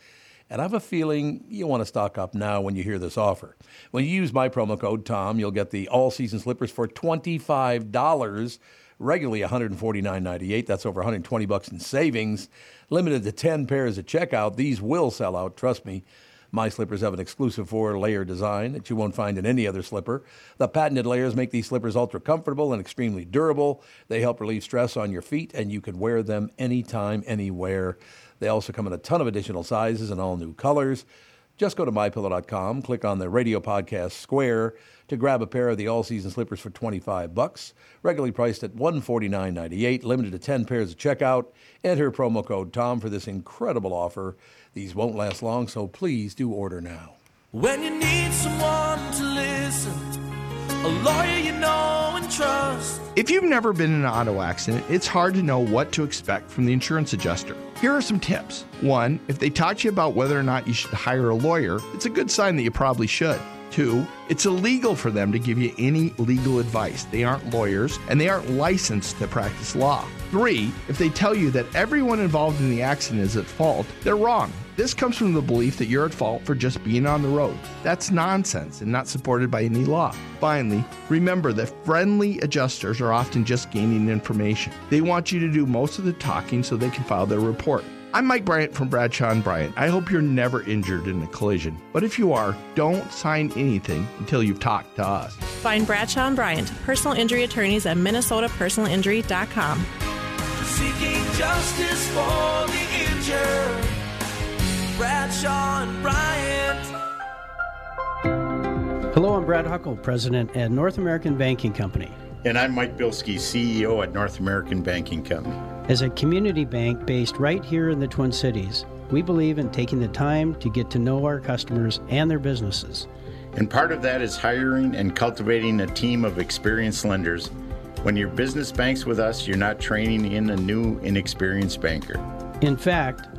B: And I have a feeling you want to stock up now when you hear this offer. When you use my promo code TOM, you'll get the all-season slippers for $25 regularly $149.98. That's over 120 bucks in savings. Limited to 10 pairs at checkout. These will sell out, trust me. My slippers have an exclusive four-layer design that you won't find in any other slipper. The patented layers make these slippers ultra comfortable and extremely durable. They help relieve stress on your feet, and you can wear them anytime, anywhere. They also come in a ton of additional sizes and all new colors. Just go to mypillow.com, click on the radio podcast square to grab a pair of the all-season slippers for 25 bucks, regularly priced at 149.98, limited to 10 pairs at checkout. Enter promo code TOM for this incredible offer. These won't last long, so please do order now.
G: When you need someone to listen, a lawyer you know and trust.
H: If you've never been in an auto accident, it's hard to know what to expect from the insurance adjuster. Here are some tips. One, if they talk to you about whether or not you should hire a lawyer, it's a good sign that you probably should. Two, it's illegal for them to give you any legal advice. They aren't lawyers and they aren't licensed to practice law. Three, if they tell you that everyone involved in the accident is at fault, they're wrong. This comes from the belief that you're at fault for just being on the road. That's nonsense and not supported by any law. Finally, remember that friendly adjusters are often just gaining information. They want you to do most of the talking so they can file their report. I'm Mike Bryant from Bradshaw and Bryant. I hope you're never injured in a collision. But if you are, don't sign anything until you've talked to us.
I: Find Bradshaw and Bryant, personal injury attorneys at minnesotapersonalinjury.com.
G: Seeking justice for the injured. Bradshaw and Bryant.
K: Hello, I'm Brad Huckle, President at North American Banking Company.
L: And I'm Mike Bilski, CEO at North American Banking Company.
K: As a community bank based right here in the Twin Cities, we believe in taking the time to get to know our customers and their businesses.
L: And part of that is hiring and cultivating a team of experienced lenders. When your business banks with us, you're not training in a new, inexperienced banker.
K: In fact,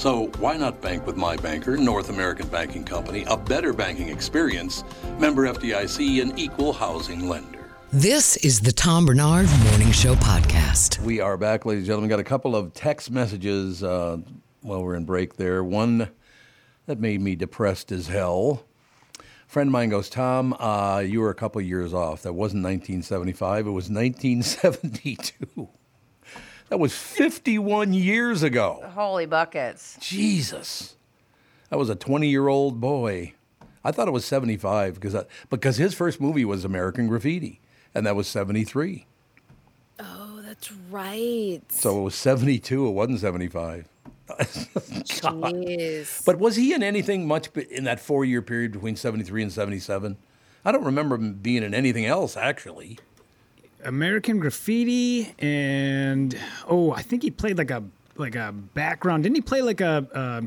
B: So why not bank with my banker, North American Banking Company, a better banking experience, member FDIC, an equal housing lender.
A: This is the Tom Barnard Morning Show podcast.
B: We are back, ladies and gentlemen. Got a couple of text messages uh, while we're in break there. One that made me depressed as hell. friend of mine goes, Tom, uh, you were a couple years off. That wasn't 1975, it was 1972. That was 51 years ago.
C: Holy buckets.
B: Jesus. That was a 20 year old boy. I thought it was 75 because, I, because his first movie was American Graffiti, and that was 73.
J: Oh, that's right.
B: So it was 72, it wasn't 75.
J: Jeez.
B: But was he in anything much in that four year period between 73 and 77? I don't remember him being in anything else, actually.
D: American Graffiti, and oh, I think he played like a like a background. Didn't he play like a uh,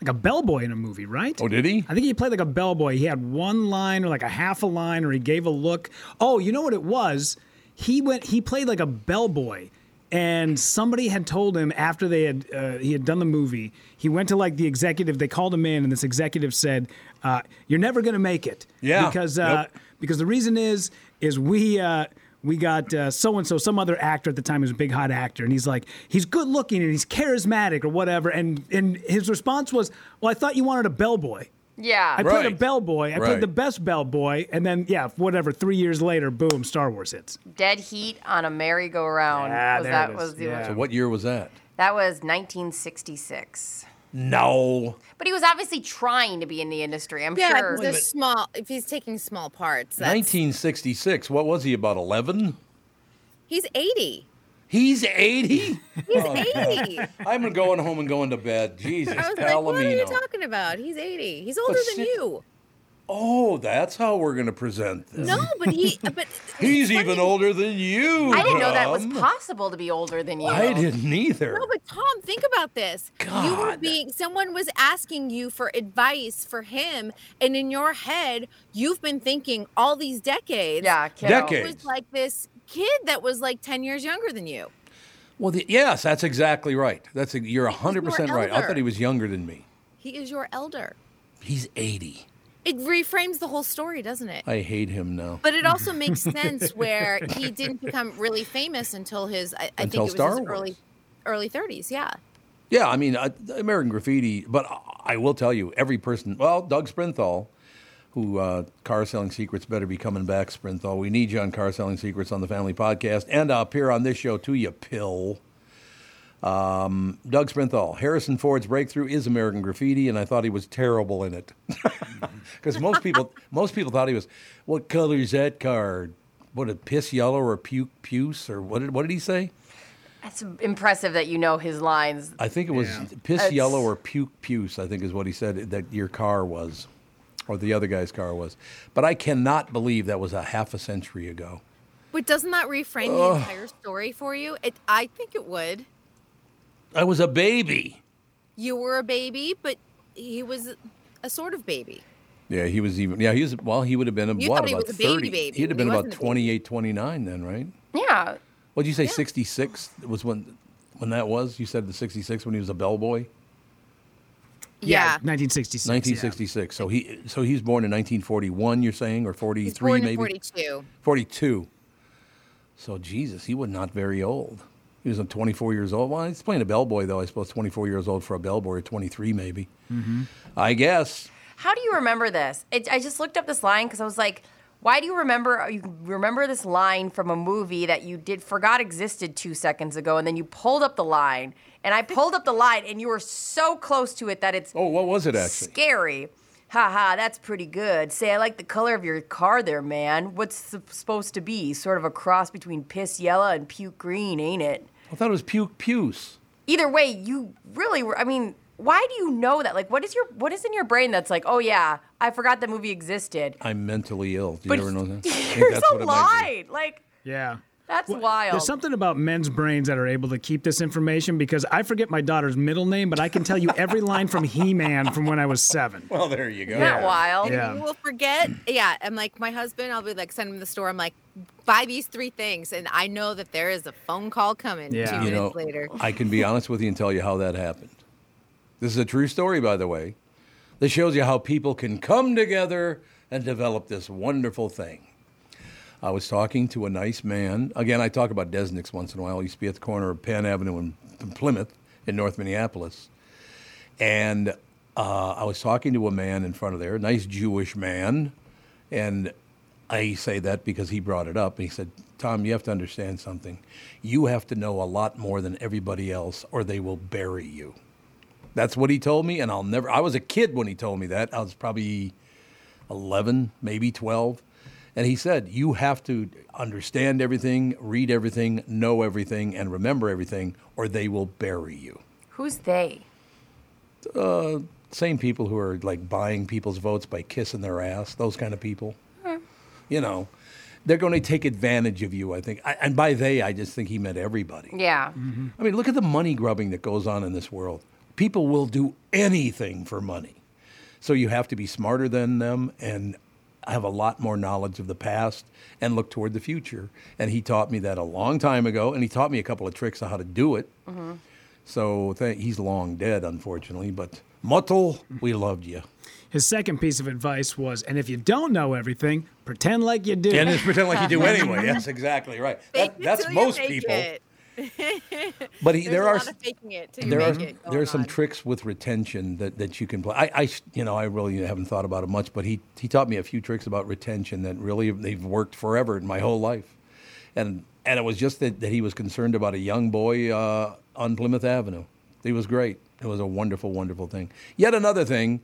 D: like a bellboy in a movie? Right?
B: Oh, did he?
D: I think he played like a bellboy. He had one line or like a half a line, or he gave a look. Oh, you know what it was? He went. He played like a bellboy, and somebody had told him after they had uh, he had done the movie, he went to like the executive. They called him in, and this executive said, uh, "You're never going to make it."
B: Yeah.
D: because uh,
B: Yep.
D: because the reason is is we. We got so and so, some other actor at the time, who was a big hot actor, and he's like, he's good looking and he's charismatic or whatever. And and his response was, "Well, I thought you wanted a bellboy."
C: Yeah.
D: I played a
B: Right.
D: bellboy. I
B: Right.
D: played the best bellboy, and then yeah, whatever. Three years later, boom, Star Wars hits.
C: Dead Heat on a merry-go-round.
D: Ah,
C: was
D: there
C: that
D: it
C: was the
D: Yeah.
B: So what year was that?
C: that was 1966.
B: No.
C: But he was obviously trying to be in the industry. I'm
J: Yeah,
C: sure.
J: if there's small. If he's taking small parts, that's,
B: 1966. What was he, about 11?
J: he's 80.
B: He's 80?
J: He's 80.
B: I'm going home and going to bed. Jesus,
J: I was like, what are you talking about? He's 80. He's older than
B: si-
J: you.
B: Oh, that's how we're going to present this.
J: No, but he. But
B: He's even older than you.
C: I didn't know that was
B: Tom.
C: possible to be older than you.
B: I didn't either.
J: No, but Tom, think about this. You were being someone was asking you for advice for him, and in your head, you've been thinking all these decades.
C: Yeah,
B: kiddo.
J: It
B: Decades.
J: was like this kid that was like ten years younger than you.
B: Well, the, yes, that's exactly right. That's a, you're 100% right. I thought he was younger than me.
J: He is your elder.
B: He's 80.
J: It reframes the whole story, doesn't it?
B: I hate him now.
J: But it also makes sense where he didn't become really famous until his, I, I think it was
B: Star
J: his
B: Wars.
J: early, early 30s. Yeah.
B: Yeah, I mean, uh, American Graffiti, but I will tell you, every person, well, Doug Sprinthal, who uh, Car Selling Secrets better be coming back, Sprinthal. We need you on Car Selling Secrets on the Family Podcast and uh, appear on this show too, you pill. Um, Doug Sprinthal, Harrison Ford's breakthrough is American Graffiti, and I thought he was terrible in it. Because most people, most people thought he was, what color is that car? What, a piss yellow or puke puce? Or what did, what did he say?
C: That's impressive that you know his lines.
B: I think it was piss
C: It's-
B: yellow or puke puce. I think is what he said that your car was, or the other guy's car was. But I cannot believe that was a half a century ago.
J: But doesn't that reframe the entire story for you? It, I think it would.
B: I was a baby.
J: You were a baby, but he was a sort of baby.
B: Yeah, he was even. Yeah, he was. Well, he would have been a,
J: You
B: what
J: thought he
B: about
J: was a baby
B: thirty?
J: baby
B: He'd have been
J: he
B: about
J: wasn't a baby.
B: 28, 29 then, right?
C: Yeah.
B: What did you say? Sixty six was when when that was. You said the sixty six when he was a bellboy.
J: Yeah.
D: 1966.
B: 1966. So he so he was born in 1941. You're saying, or 43 maybe.
J: 42.
B: 42. So Jesus, he was not very old. He was uh, 24 years old. Well, he's playing a bellboy though. I suppose 24 years old for a bellboy, or 23 maybe.
D: Mm-hmm.
B: I guess.
C: How do you remember this? It, I just looked up this line because I was like, why do you remember you remember this line from a movie that you did forgot existed two seconds ago, and then you pulled up the line, and I pulled up the line, and you were so close to it that it's
B: Oh, what was it actually?
C: scary. Ha ha, that's pretty good. Say, I like the color of your car there, man. What's supposed to be? Sort of a cross between piss yellow and puke green, ain't it?
B: I thought it was puke puce.
C: Either way, you really were. I mean, why do you know that? Like, what is your what is in your brain that's like, oh yeah, I forgot the movie existed.
B: I'm mentally ill. Do you
C: But
B: ever know that? I think
C: Here's
B: that's
C: a
B: what it might be.
C: line. Like,
D: Yeah.
C: That's wild.
D: There's something about men's brains that are able to keep this information because I forget my daughter's middle name, but I can tell you every line from He-Man from when I was seven.
B: Well, there you go.
C: Isn't that wild?
D: Yeah.
J: You will forget. Yeah. I'm like, my husband, I'll be like, send him to the store. I'm like, buy these three things. And I know that there is a phone call coming two
B: You
J: minutes
B: know,
J: later.
B: I can be honest with you and tell you how that happened. This is a true story, by the way. This shows you how people can come together and develop this wonderful thing. I was talking to a nice man. Again, I talk about Desnick's once in a while. He used to be at the corner of Penn Avenue and Plymouth in North Minneapolis. And uh, I was talking to a man in front of there, a nice Jewish man. And I say that because he brought it up. He said, Tom, you have to understand something. You have to know a lot more than everybody else, or they will bury you. That's what he told me. And I'll never, I was a kid when he told me that. I was probably 11, maybe 12. And he said, You have to understand everything, read everything, know everything, and remember everything, or they will bury you.
C: Who's they?
B: Uh, same people who are like buying people's votes by kissing their ass, those kind of people. You know, they're going to take advantage of you, I think. I, and by they, I just think he meant everybody.
C: Yeah.
B: I mean, look at the money grubbing that goes on in this world. People will do anything for money. So you have to be smarter than them and have a lot more knowledge of the past and look toward the future. And he taught me that a long time ago, and he taught me a couple of tricks on how to do it.
C: Mhm.
B: So th- he's long dead, unfortunately. But Muttle, we loved you.
D: His second piece of advice was, and if you don't know everything, pretend like you do.
B: And just pretend like you do anyway. That's exactly right. That, that's most people. But he, there are
J: lot of faking it till you
B: there are there are some tricks with retention that, that you can play. I, I you know I really haven't thought about it much, but he he taught me a few tricks about retention that really they've worked forever in my whole life, and and it was just that, that he was concerned about a young boy uh, on Plymouth Avenue. He was great. It was a wonderful, wonderful thing. Yet another thing,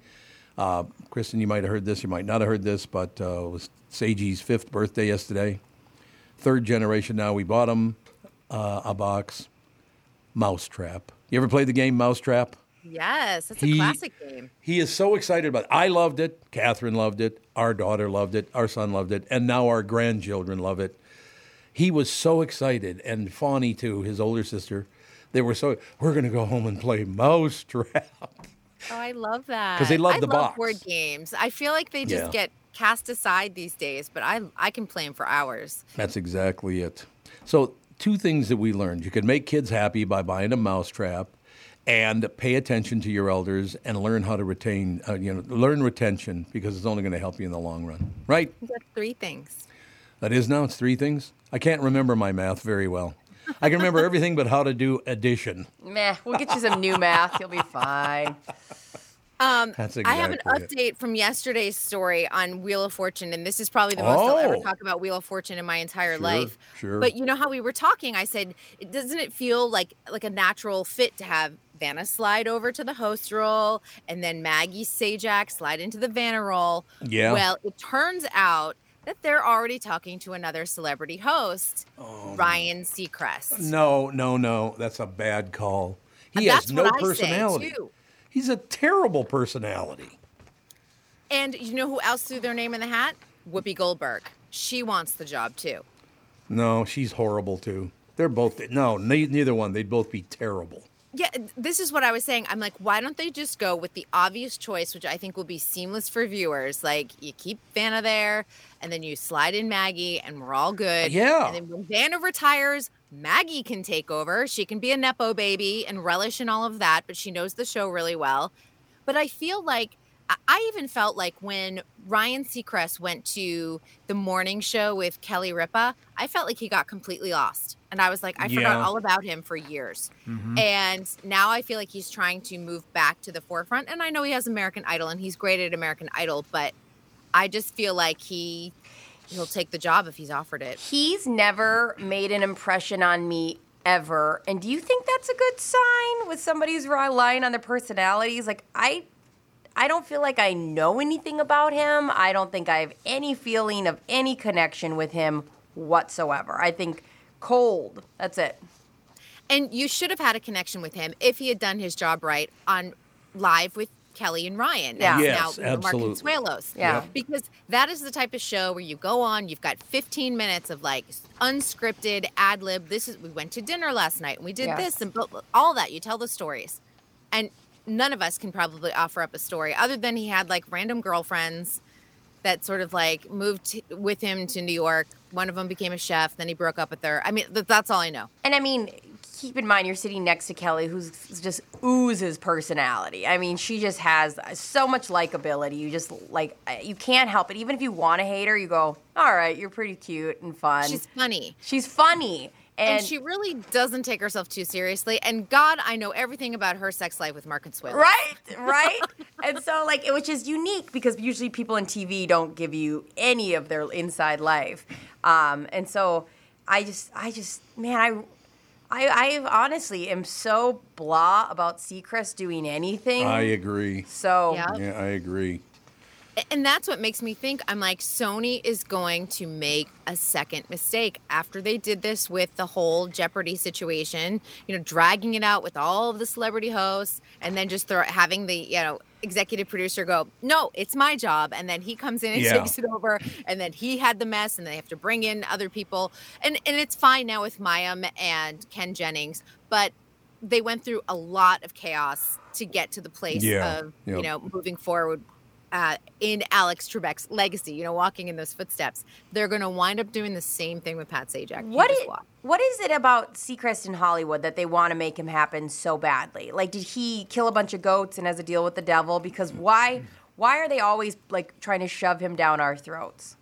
B: uh, Kristyn, you might have heard this, you might not have heard this, but uh, it was Seiji's fifth birthday yesterday. Third generation now. We bought him uh, a box. Mousetrap. You ever played the game Mousetrap?
J: Yes, that's a classic game.
B: He is so excited about it. I loved it. Catherine loved it. Our daughter loved it. Our son loved it. And now our grandchildren love it. He was so excited. And Fawny, too, his older sister, they were so, we're going to go home and play Mousetrap.
J: Oh, I love that.
B: Because they love
J: I
B: the
J: love
B: box.
J: board games. I feel like they just
B: Yeah.
J: get cast aside these days, but I I can play them for hours.
B: That's exactly it. So, two things that we learned you can make kids happy by buying a mousetrap and pay attention to your elders and learn how to retain, uh, you know, learn retention because it's only going to help you in the long run. Right?
J: That's three things.
B: That is now, it's three things. I can't remember my math very well. I can remember everything but how to do addition.
C: Meh, we'll get you some new math. You'll be fine.
J: Um,
B: That's
J: I have an
B: exactly it.
J: update from yesterday's story on Wheel of Fortune, and this is probably the most I'll ever
B: Oh.
J: talk about Wheel of Fortune in my entire
B: Sure,
J: life.
B: sure.
J: But you know how we were talking? I said, doesn't it feel like like a natural fit to have Vanna slide over to the host role, and then Maggie Sajak slide into the Vanna role?
B: Yeah.
J: Well, it turns out that they're already talking to another celebrity host, Ryan Seacrest.
B: No, no, no. That's a bad call. He has no
J: what I say,
B: personality. He's a terrible personality.
J: And you know who else threw their name in the hat? Whoopi Goldberg. She wants the job too.
B: No, she's horrible too. They're both no, neither one. They'd both be terrible.
J: Yeah, this is what I was saying. I'm like, why don't they just go with the obvious choice, which I think will be seamless for viewers? Like, you keep Vanna there, and then you slide in Maggie, and we're all good.
B: Yeah.
J: And then when Vanna retires, Maggie can take over. She can be a Nepo baby and relish in all of that, but she knows the show really well. But I feel like, I- even felt like when Ryan Seacrest went to the morning show with Kelly Ripa, I felt like he got completely lost. And I was like, I forgot all about him for years.
M: Mhm.
J: And now I feel like he's trying to move back to the forefront. And I know he has American Idol and he's great at American Idol, but I just feel like he he'll take the job if he's offered it.
C: He's never made an impression on me ever. And do you think that's a good sign with somebody who's relying on their personalities? Like I I don't feel like I know anything about him. I don't think I have any feeling of any connection with him whatsoever. I think cold. That's it.
J: And you should have had a connection with him if he had done his job right on live with Kelly and Ryan.
C: Yeah.
J: and
B: Yes,
J: now Mark
B: absolutely.
J: Consuelos.
C: Yeah.
J: Because that is the type of show where you go on, you've got 15 minutes of like unscripted ad lib. This is we went to dinner last night and we did
C: Yes.
J: this and blah, blah, all that. You tell the stories. And none of us can probably offer up a story other than he had like random girlfriends that sort of like moved with him to New York. One of them became a chef, then he broke up with her. I mean, that's all I know.
C: And I mean, keep in mind you're sitting next to Kelly, who's just oozes personality. I mean, she just has so much likability. You just like you can't help it. Even if you want to hate her, you go, "All right, you're pretty cute and fun."
J: She's funny.
C: She's funny,
J: And,
C: and,
J: she really doesn't take herself too seriously. And God, I know everything about her sex life with Mark and Consuelo.
C: right, right. and so like, it- which is unique because usually people in TV don't give you any of their inside life. Um, and so I just, I just, man, I. I, I honestly am so blah about Seacrest doing anything.
B: I agree.
C: So
J: Yeah.
B: Yeah, I agree.
J: And that's what makes me think I'm like, Sony is going to make a second mistake after they did this with the whole Jeopardy situation, you know, dragging it out with all of the celebrity hosts and then just throw, having the, you know, executive producer go, no, it's my job. And then he comes in and
B: Yeah.
J: takes it over. And then he had the mess and they have to bring in other people. And, and it's fine now with Mayim and Ken Jennings, but they went through a lot of chaos to get to the place
B: Yeah,
J: of,
B: yep.
J: you know, moving forward uh, in Alex Trebek's legacy, you know, walking in those footsteps, they're going to wind up doing the same thing with Pat Sajak.
C: What is, what is it about Seacrest in Hollywood that they want to make him happen so badly? Like, did he kill a bunch of goats and has a deal with the devil? Because why? Why are they always like trying to shove him down our throats?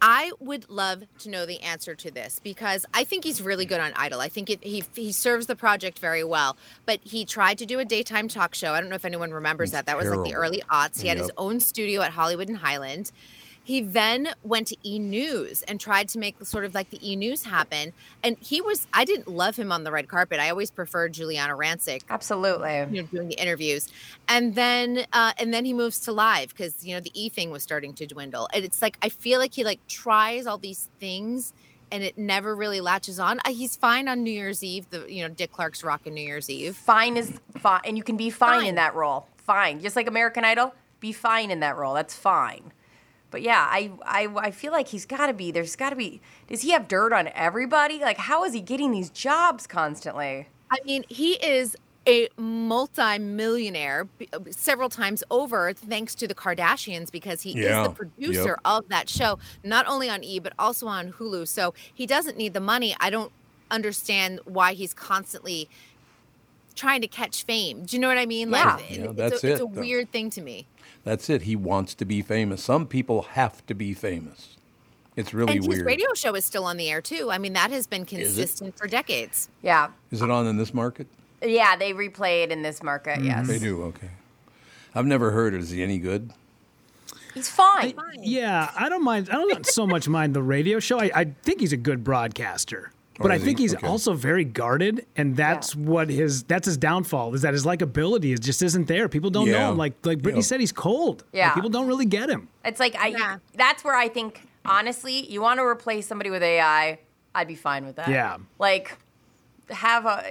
J: I would love to know the answer to this because I think he's really good on Idol. I think it, he he serves the project very well. But he tried to do a daytime talk show. I don't know if anyone remembers that. That was like the early aughts. He had his own studio at Hollywood and Highland. He then went to E News and tried to make sort of like the E News happen. And he was I didn't love him on the red carpet. I always preferred Giuliana Rancic.
C: Absolutely.
J: You know, doing the interviews. And then uh and then he moves to live because you know the E thing was starting to dwindle. And it's like I feel like he like tries all these things and it never really latches on. Uh, He's fine on New Year's Eve. The you know Dick Clark's rocking New Year's Eve.
C: Fine is fine, and you can be fine, in that role. Fine, just like American Idol, be fine in that role. That's fine. But yeah, I I, I feel like he's got to be. There's got to be. Does he have dirt on everybody? Like, how is he getting these jobs constantly?
J: I mean, he is a multi-millionaire uh, several times over thanks to the Kardashians because he
B: Yeah,
J: is the producer
B: yep.
J: of that show, not only on E but also on Hulu. So he doesn't need the money. I don't understand why he's constantly trying to catch fame. Do you know what I mean?
B: Yeah.
J: Like
B: Yeah,
J: it's,
B: that's
J: a, it's a
B: it, though.
J: weird thing to me.
B: That's it. He wants to be famous. Some people have to be famous. It's really
J: and his
B: weird.
J: radio show is still on the air too. I mean, that has been consistent for decades.
C: Yeah,
B: Is it on in this market?
C: yeah, they replay it in this market. Mm, yes,
B: They do. Okay. I've never heard. it. Is he any good?
C: He's fine.
D: Yeah, I don't mind. I don't so much mind the radio show. I, I think he's a good broadcaster, but I
B: is he?
D: think he's
B: Okay.
D: also very guarded, and that's what his that's his downfall is that his likability is just isn't there. People don't
B: Yeah.
D: know him. Like like Brittany
B: Yeah.
D: said, he's cold. Like,
C: Yeah.
D: people don't really get him.
C: It's like I. That's where I think honestly, you want to replace somebody with AI. I'd be fine with that.
D: Yeah.
C: Like have a.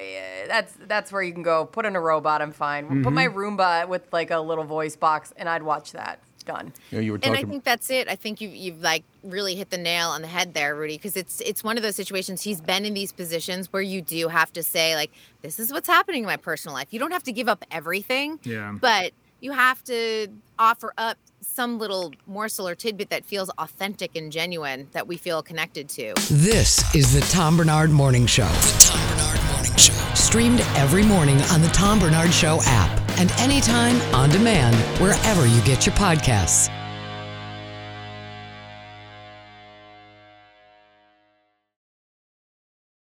C: That's that's where you can go. Put in a robot. I'm fine. Put my mm-hmm. Roomba with like a little voice box, and I'd watch that. Done.
B: Yeah, you were
J: and I think that's it. I think you've you've like really hit the nail on the head there, Rudy, because it's it's one of those situations. He's been in these positions where you do have to say like, this is what's happening in my personal life. You don't have to give up everything,
D: Yeah.
J: but you have to offer up some little morsel or tidbit that feels authentic and genuine that we feel connected to.
A: This is the Tom Barnard Morning Show. The Tom Barnard Morning Show. Streamed every morning on the Tom Barnard Show app and anytime on demand wherever you get your podcasts.